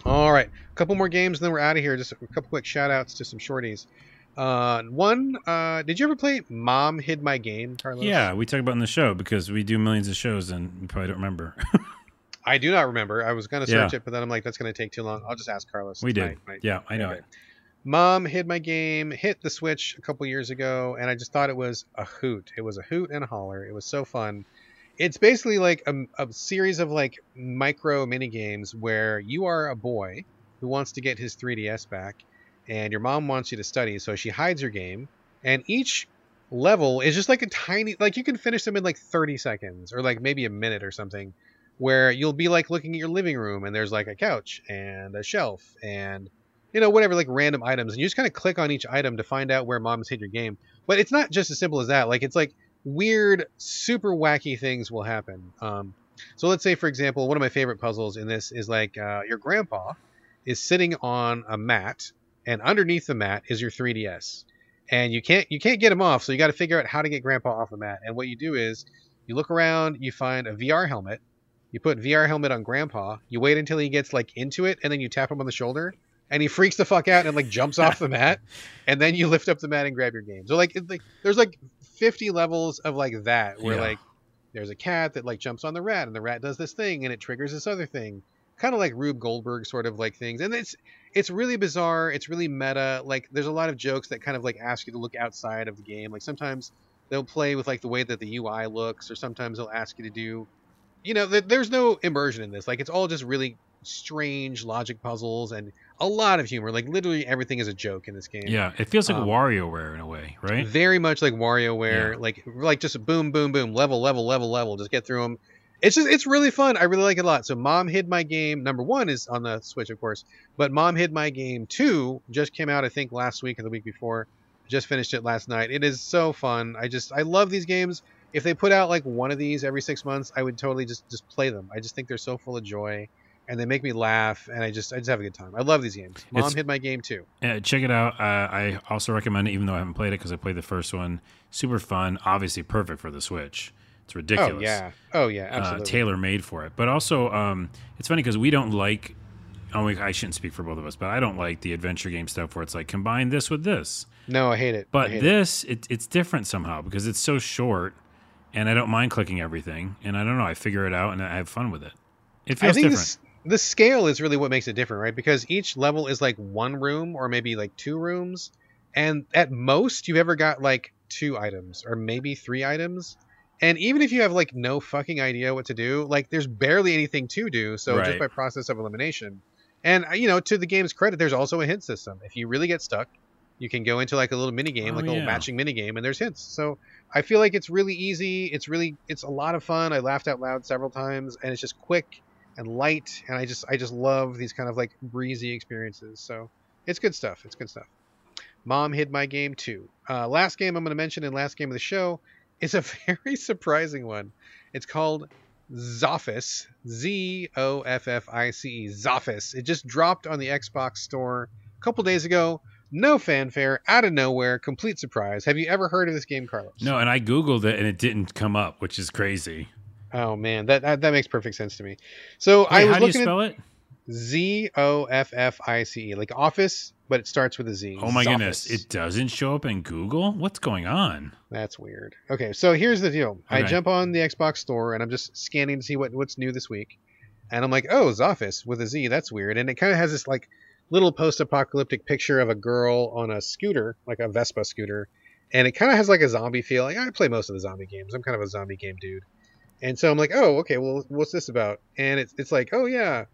All right, a couple more games, and then we're out of here. Just a couple quick shout outs to some shorties. Uh, one, uh, did you ever play Mom Hid My Game, Carlos? Yeah, we talk about it in the show because we do millions of shows and we probably don't remember. I do not remember. I was going to Yeah. search it, but then I'm like, that's going to take too long. I'll just ask Carlos. we did. Yeah, I know Okay. it. Mom hid my game, hit the Switch a couple years ago, and I just thought it was a hoot. It was a hoot and a holler. It was so fun. It's basically like a, a series of like micro mini games where you are a boy who wants to get his 3DS back, and your mom wants you to study, so she hides your game, and each level is just like a tiny like you can finish them in like 30 seconds or like maybe a minute or something where you'll be like looking at your living room and there's like a couch and a shelf and you know whatever like random items and you just kind of click on each item to find out where mom's hid your game. But it's not just as simple as that like it's like weird super wacky things will happen. Um, so let's say for example one of my favorite puzzles in this is like uh, your grandpa is sitting on a mat and underneath the mat is your 3ds and you can't you can't get him off so you got to figure out how to get grandpa off the mat. And what you do is you look around you find a vr helmet. You put vr helmet on grandpa you wait until he gets like into it and then you tap him on the shoulder and he freaks the fuck out and like jumps off the mat and then you lift up the mat and grab your game. So like, it, like there's like 50 levels of like that where Yeah. like there's a cat that like jumps on the rat and the rat does this thing and it triggers this other thing. Kind of like rube goldberg sort of like things. And it's it's really bizarre it's really meta like there's a lot of jokes that kind of like ask you to look outside of the game like sometimes they'll play with like the way that the ui looks or sometimes they'll ask you to do you know th- there's no immersion in this like it's all just really strange logic puzzles and a lot of humor like literally everything is a joke in this game Yeah, it feels like Um, WarioWare in a way, right? very much like WarioWare, Yeah. like like just boom, boom, boom, level, level, level, level. Just get through them. It's just it's really fun. I really like it a lot. So Mom Hid My Game number one is on the Switch, of course, but Mom Hid My Game two just came out I think last week or the week before. Just finished it last night. It is so fun. I just I love these games. If they put out like one of these every six months, I would totally just just play them. I just think they're so full of joy, and they make me laugh, and I just I just have a good time. I love these games. Mom It's- hid my game too. Uh, check it out. Uh, I also recommend it, even though I haven't played it because I played the first one. Super fun. Obviously, perfect for the Switch. It's ridiculous. Oh yeah, oh yeah, uh, absolutely. tailor made for it. But also, um, it's funny because we don't like. Oh, we- I shouldn't speak for both of us, but I don't like the adventure game stuff where it's like combine this with this. no, I hate it. But hate this, it, it's different somehow because it's so short, and I don't mind clicking everything. And I don't know, I figure it out and I have fun with it. It I feels think different. this the scale is really what makes it different, right? Because each level is like one room or maybe like two rooms, and at most you've ever got like two items or maybe three items. And even if you have like no fucking idea what to do, like there's barely anything to do. So just by process of elimination, and uh, you know, to the game's credit, there's also a hint system. If you really get stuck, you can go into like a little mini game, Oh, like a little matching mini game, and there's hints. So I feel like it's really easy. It's really it's a lot of fun. I laughed out loud several times, and it's just quick and light, and I just I just love these kind of like breezy experiences. So it's good stuff. It's good stuff. Mom hid my game too. Uh, last game I'm going to mention in last game of the show is a very surprising one. It's called Zoffice, Z O F F I C E, Zoffice. It just dropped on the Xbox store a couple days ago. No fanfare, out of nowhere, complete surprise. Have you ever heard of this game, Carlos? no, and I Googled it and it didn't come up, which is crazy. Oh man, that that, that makes perfect sense to me. So I was how do you spell it? Z O F F I C E, like office, but it starts with a Z. Oh my goodness, it doesn't show up in Google. What's going on? That's weird. Okay, so here's the deal. I jump on the Xbox store and I'm just scanning to see what what's new this week, and I'm like, oh, Zoffice with a Z. That's weird. And it kind of has this like little post-apocalyptic picture of a girl on a scooter, like a Vespa scooter, and it kind of has like a zombie feel. Like, I play most of the zombie games. I'm kind of a zombie game dude, and so I'm like, oh, okay, well, what's this about? And it's it's like, oh yeah.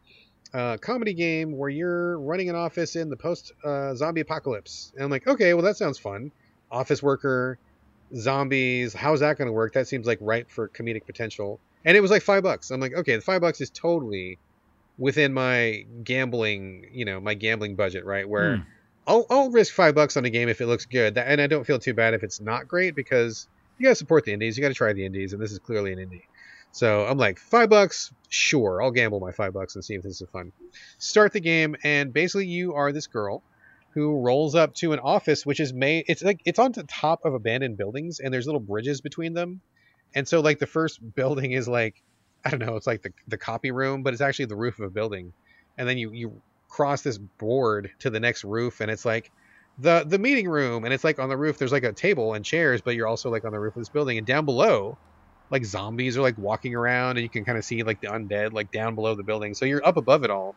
Uh, comedy game where you're running an office in the post uh, zombie apocalypse. And I'm like, okay, well, that sounds fun. Office worker, zombies. How's that going to work? That seems like ripe for comedic potential. And it was like five bucks. I'm like, okay, the five bucks is totally within my gambling, you know, my gambling budget, right? Where Hmm. I'll, I'll risk five bucks on a game if it looks good. That, and I don't feel too bad if it's not great because you got to support the indies. You got to try the indies, and this is clearly an indie. So I'm like, five bucks, sure, I'll gamble my five bucks and see if this is fun. Start the game, and basically you are this girl who rolls up to an office which is made. It's like it's on the top of abandoned buildings, and there's little bridges between them. And so like the first building is like, I don't know, it's like the the copy room, but it's actually the roof of a building. And then you you cross this board to the next roof, and it's like the the meeting room, and it's like on the roof. There's like a table and chairs, but you're also like on the roof of this building, and down below like zombies are like walking around and you can kind of see like the undead like down below the building. So you're up above it all.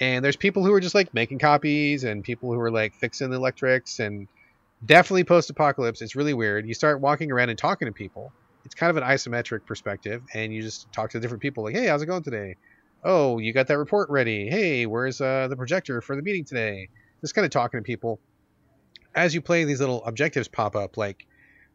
And there's people who are just like making copies and people who are like fixing the electrics and definitely post-apocalypse. It's really weird. You start walking around and talking to people. It's kind of an isometric perspective and you just talk to different people like hey how's it going today? Oh you got that report ready. Hey where's uh, the projector for the meeting today? Just kind of talking to people. As you play these little objectives pop up like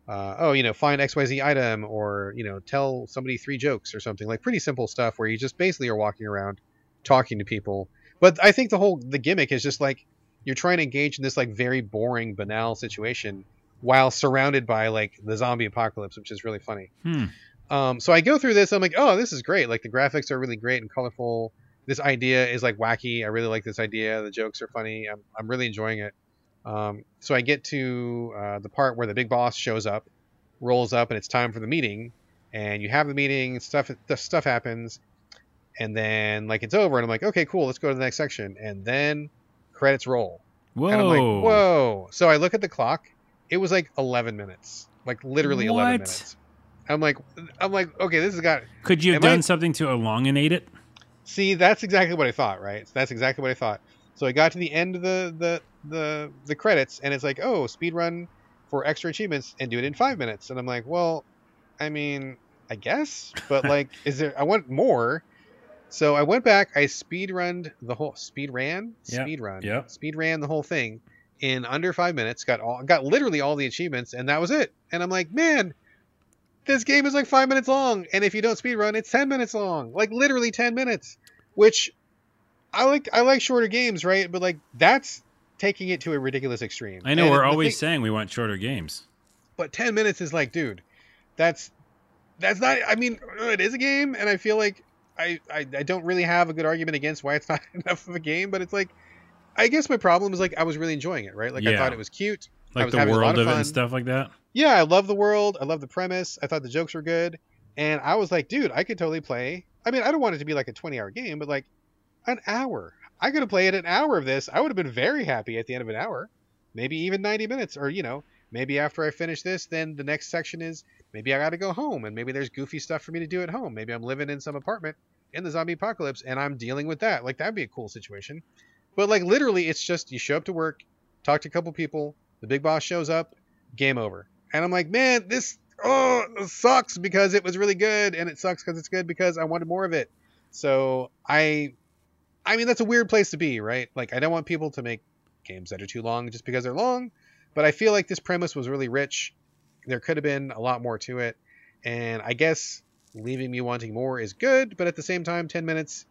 uh, oh, you know, find XYZ item or, you know, tell somebody three jokes or something like pretty simple stuff where you just basically are walking around talking to people. But I think the whole, the gimmick is just like you're trying to engage in this like very boring, banal situation while surrounded by like the zombie apocalypse, which is really funny. Hmm. Um, so I go through this. I'm like, oh, this is great. Like the graphics are really great and colorful. This idea is like wacky. I really like this idea. The jokes are funny. I'm, I'm really enjoying it. Um, so I get to uh, the part where the big boss shows up, rolls up, and it's time for the meeting. And you have the meeting. Stuff the stuff happens, and then like it's over, and I'm like, okay, cool. Let's go to the next section. And then credits roll. Whoa. And I'm like, whoa. So I look at the clock. It was like 11 minutes, like literally 11 What? minutes. I'm like, I'm like, okay, this has got. Could you have Am I- done something to elongate it? See, that's exactly what I thought, right? That's exactly what I thought. So I got to the end of the the the the credits, and it's like, oh, speed run for extra achievements and do it in five minutes. And I'm like, well, I mean, I guess, but like, is there? I want more. So I went back. I speed runned the whole speed ran Yeah, speed run yeah. speed ran the whole thing in under five minutes. Got all got literally all the achievements, and that was it. And I'm like, man, this game is like five minutes long, and if you don't speed run, it's ten minutes long, like literally ten minutes. Which I like. I like shorter games, right? But like that's taking it to a ridiculous extreme. I know And we're always thing- saying we want shorter games. but 10 minutes is like dude that's that's not i mean it is a game and i feel like I, I I don't really have a good argument against why it's not enough of a game, but it's like I guess my problem is like I was really enjoying it, right? Like I thought it was cute. I Like was the having a lot world of of it and stuff like that. Yeah, I love the world. I love the premise. I thought the jokes were good. And I was like, dude, I could totally play. I mean, I don't want it to be like a 20 hour game, but like an hour. I could have played an hour of this. I would have been very happy at the end of an hour. Maybe even 90 minutes. Or, you know, maybe after I finish this, then the next section is maybe I got to go home and maybe there's goofy stuff for me to do at home. Maybe I'm living in some apartment in the zombie apocalypse and I'm dealing with that. Like, that'd be a cool situation. But, like, literally, it's just you show up to work, talk to a couple people, the big boss shows up, game over. And I'm like, man, this oh sucks because it was really good, and it sucks because it's good because I wanted more of it. So I, I mean, that's a weird place to be, right? Like, I don't want people to make games that are too long just because they're long, but I feel like this premise was really rich. There could have been a lot more to it, and I guess leaving me wanting more is good, but at the same time, ten minutes.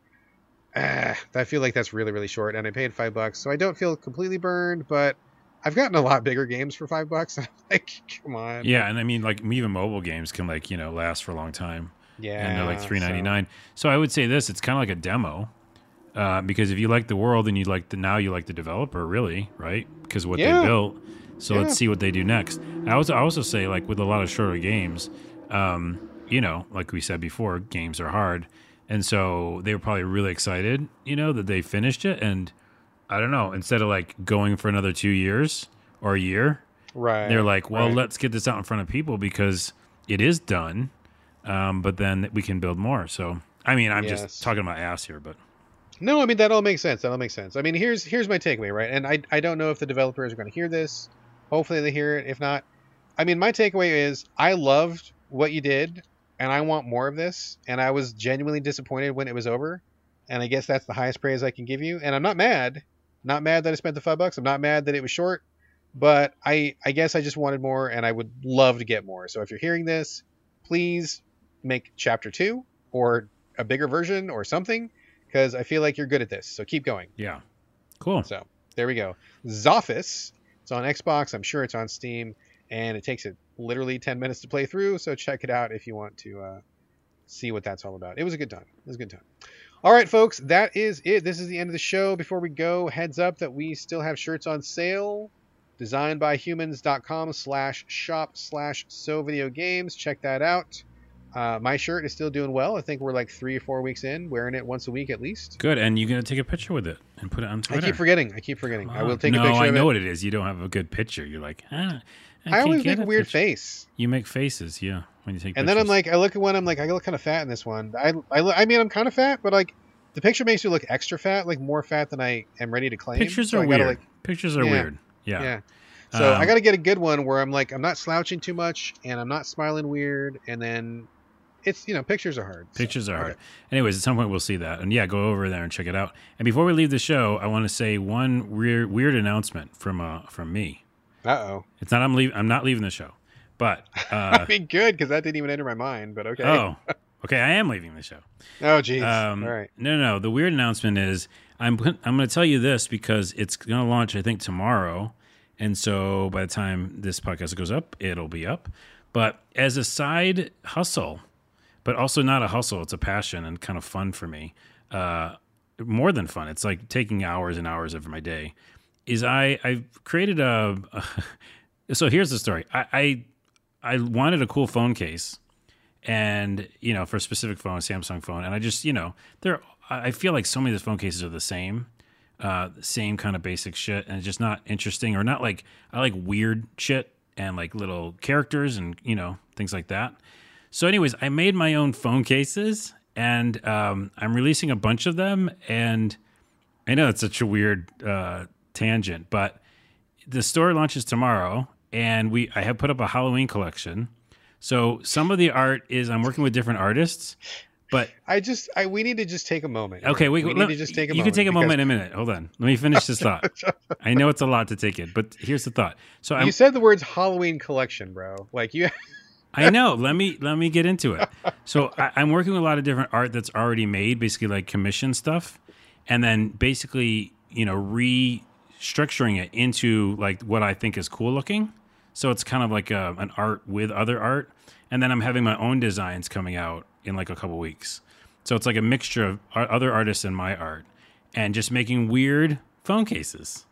Ah, I feel like that's really, really short, and I paid five bucks, so I don't feel completely burned. But I've gotten a lot bigger games for five bucks. I'm like, come on. Yeah, and I mean, like even mobile games can like you know last for a long time, Yeah. and they're like so- three ninety nine. So I would say this: it's kind of like a demo, uh, because if you like the world and you like the now you like the developer, really, right? Because what Yeah. they built. So Yeah. let's see what they do next. I also I also say like with a lot of shorter games, um, you know, like we said before, games are hard, and so they were probably really excited, you know, that they finished it, and I don't know, instead of like going for another two years or a year, Right. they're like, well, right. let's get this out in front of people because it is done, um, but then we can build more. So, I mean, I'm Yes. just talking about ass here, but No, I mean that all makes sense. That all makes sense. I mean, here's here's my takeaway, right? And I I don't know if the developers are going to hear this. Hopefully they hear it. If not, I mean, my takeaway is I loved what you did, and I want more of this. And I was genuinely disappointed when it was over. And I guess that's the highest praise I can give you. And I'm not mad. Not mad that I spent the five bucks. I'm not mad that it was short. But I I guess I just wanted more, and I would love to get more. So if you're hearing this, please make chapter two or a bigger version or something because I feel like you're good at this. So keep going. yeah, cool. So there we go. Zoffice. It's on Xbox. I'm sure it's on Steam, and it takes it literally 10 minutes to play through. So check it out if you want to uh, see what that's all about. It was a good time. It was a good time. All right, folks, that is it. This is the end of the show. Before we go, heads up that we still have shirts on sale. Designbyhumans.com slash shop slash so video games. Check that out. Uh, my shirt is still doing well. I think we're like three or four weeks in, wearing it once a week at least. Good, and you're gonna take a picture with it and put it on Twitter. I keep forgetting. I keep forgetting. I will take no, a picture No, I know it. what it is. You don't have a good picture. You're like, ah, I, I always make a weird picture." face, You make faces, yeah, when you take. and then I'm like, I look at one, I'm like, I look kind of fat in this one. I, I, I mean, I'm kind of fat, but like, the picture makes me look extra fat, like more fat than I am ready to claim. pictures So are weird. Like, pictures are Yeah. weird. Yeah. yeah. So I Um, got to get a good one where I'm like, I'm not slouching too much, and I'm not smiling weird, and then it's you know, pictures are hard. So, Pictures are okay. hard. Anyways, at some point we'll see that, and yeah, go over there and check it out. And before we leave the show, I want to say one weird weird announcement from uh from me. Uh oh. It's not I'm leaving. I'm not leaving the show, but I uh, mean, good because that didn't even enter my mind. But okay. oh, okay, I am leaving the show. Oh, jeez. Um, All right. No, no, no. The weird announcement is I'm I'm going to tell you this because it's going to launch I think tomorrow, and so by the time this podcast goes up, it'll be up. But as a side hustle, but also not a hustle, it's a passion and kind of fun for me. Uh, more than fun, it's like taking hours and hours of my day. Is I I've created a. so here's the story. I, I I wanted a cool phone case and you know for a specific phone, a Samsung phone, and I just you know there I I feel like so many of the phone cases are the same, uh, same kind of basic shit, and it's just not interesting or not like I like weird shit and like little characters and you know things like that. So, anyways, I made my own phone cases, and um, I'm releasing a bunch of them. And I know it's such a weird uh, tangent, but the store launches tomorrow, and we I have put up a Halloween collection. So some of the art is I'm working with different artists, but I just, I we need to just take a moment. okay, we let- need to just take a moment. you moment. can take a moment in a minute. Hold on, let me finish this thought. I know it's a lot to take in, but here's the thought. So I'm You said the words Halloween collection, bro. Like you. I know. Let me let me get into it. So I, I'm working with a lot of different art that's already made, basically like commission stuff, and then basically you know restructuring it into like what I think is cool looking. So it's kind of like a, an art with other art, and then I'm having my own designs coming out in like a couple weeks. So it's like a mixture of other artists and my art, and just making weird phone cases.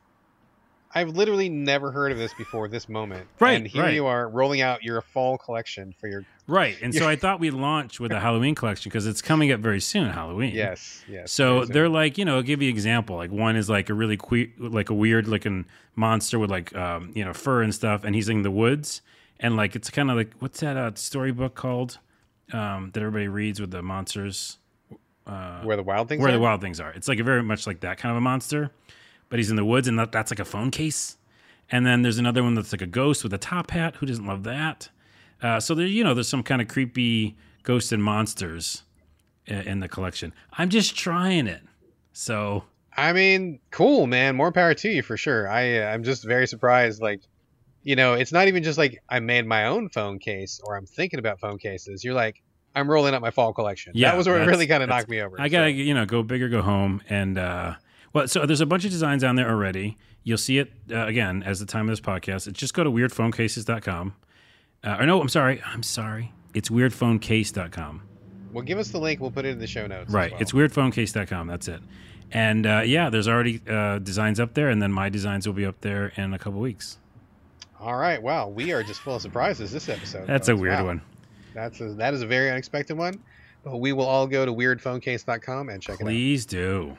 I've literally never heard of this before this moment. Right, And here right. you are rolling out your fall collection for your Right. And so I thought we'd launch with a Halloween collection because it's coming up very soon, Halloween. yes, yes. So they're like, you know, I'll give you an example. Like one is like a really que- like a weird looking monster with like um, you know, fur and stuff, and he's in the woods. And like it's kind of like what's that uh, storybook called um, that everybody reads with the monsters? where the wild things Where are? the wild things are. It's like a very much like that kind of a monster, but he's in the woods, and that, that's like a phone case. And then there's another one that's like a ghost with a top hat. Who doesn't love that? Uh, so there, you know, there's some kind of creepy ghosts and monsters i- in the collection. I'm just trying it. So I mean, cool, man. More power to you for sure. I uh, I'm just very surprised. Like, you know, it's not even just like I made my own phone case or I'm thinking about phone cases. You're like, I'm rolling up my fall collection. Yeah, that was where it really kind of knocked me over. I gotta, so. you know, go big or go home. And uh, well, so there's a bunch of designs on there already. You'll see it uh, again as the time of this podcast. It's just go to weirdphonecases.com. Uh, or no, I'm sorry, I'm sorry. It's weirdphonecase.com. Well, give us the link. We'll put it in the show notes. Right. well. It's weirdphonecase.com. That's it. And uh, yeah, there's already uh, designs up there, and then my designs will be up there in a couple weeks. all right. Wow, we are just full of surprises this episode. That's a weird Wow. one. That's a, that is a very unexpected one. But we will all go to weirdphonecase.com and check it out. Please do.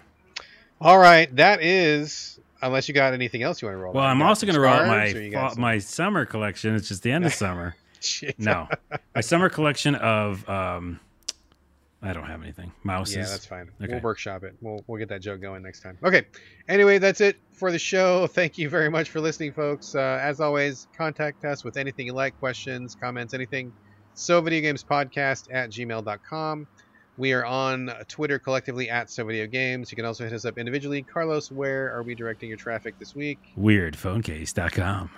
All right, that is. Unless you got anything else you want to roll. Well, out. I'm also going to roll out my scarves, or you got fall, my summer collection. It's just the end of summer. No, my summer collection of um, I don't have anything. Mouses. Yeah, that's fine. Okay. We'll workshop it. We'll we'll get that joke going next time. Okay. Anyway, that's it for the show. Thank you very much for listening, folks. Uh, as always, contact us with anything you like, questions, comments, anything. So video games podcast at gmail.com. We are on Twitter collectively at So Video Games. You can also hit us up individually. Carlos, where are we directing your traffic this week? Weirdphonecase.com.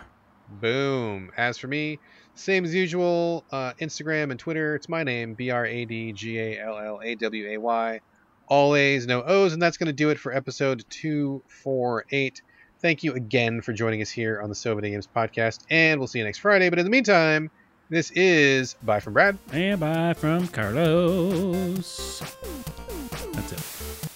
Boom. As for me, same as usual, uh, Instagram and Twitter. It's my name, B R A D G A L L A W A Y. All A's, no O's. And that's going to do it for episode 248. Thank you again for joining us here on the So Video Games podcast. And we'll see you next Friday. But in the meantime, this is Bye from Brad. And bye from Carlos. That's it.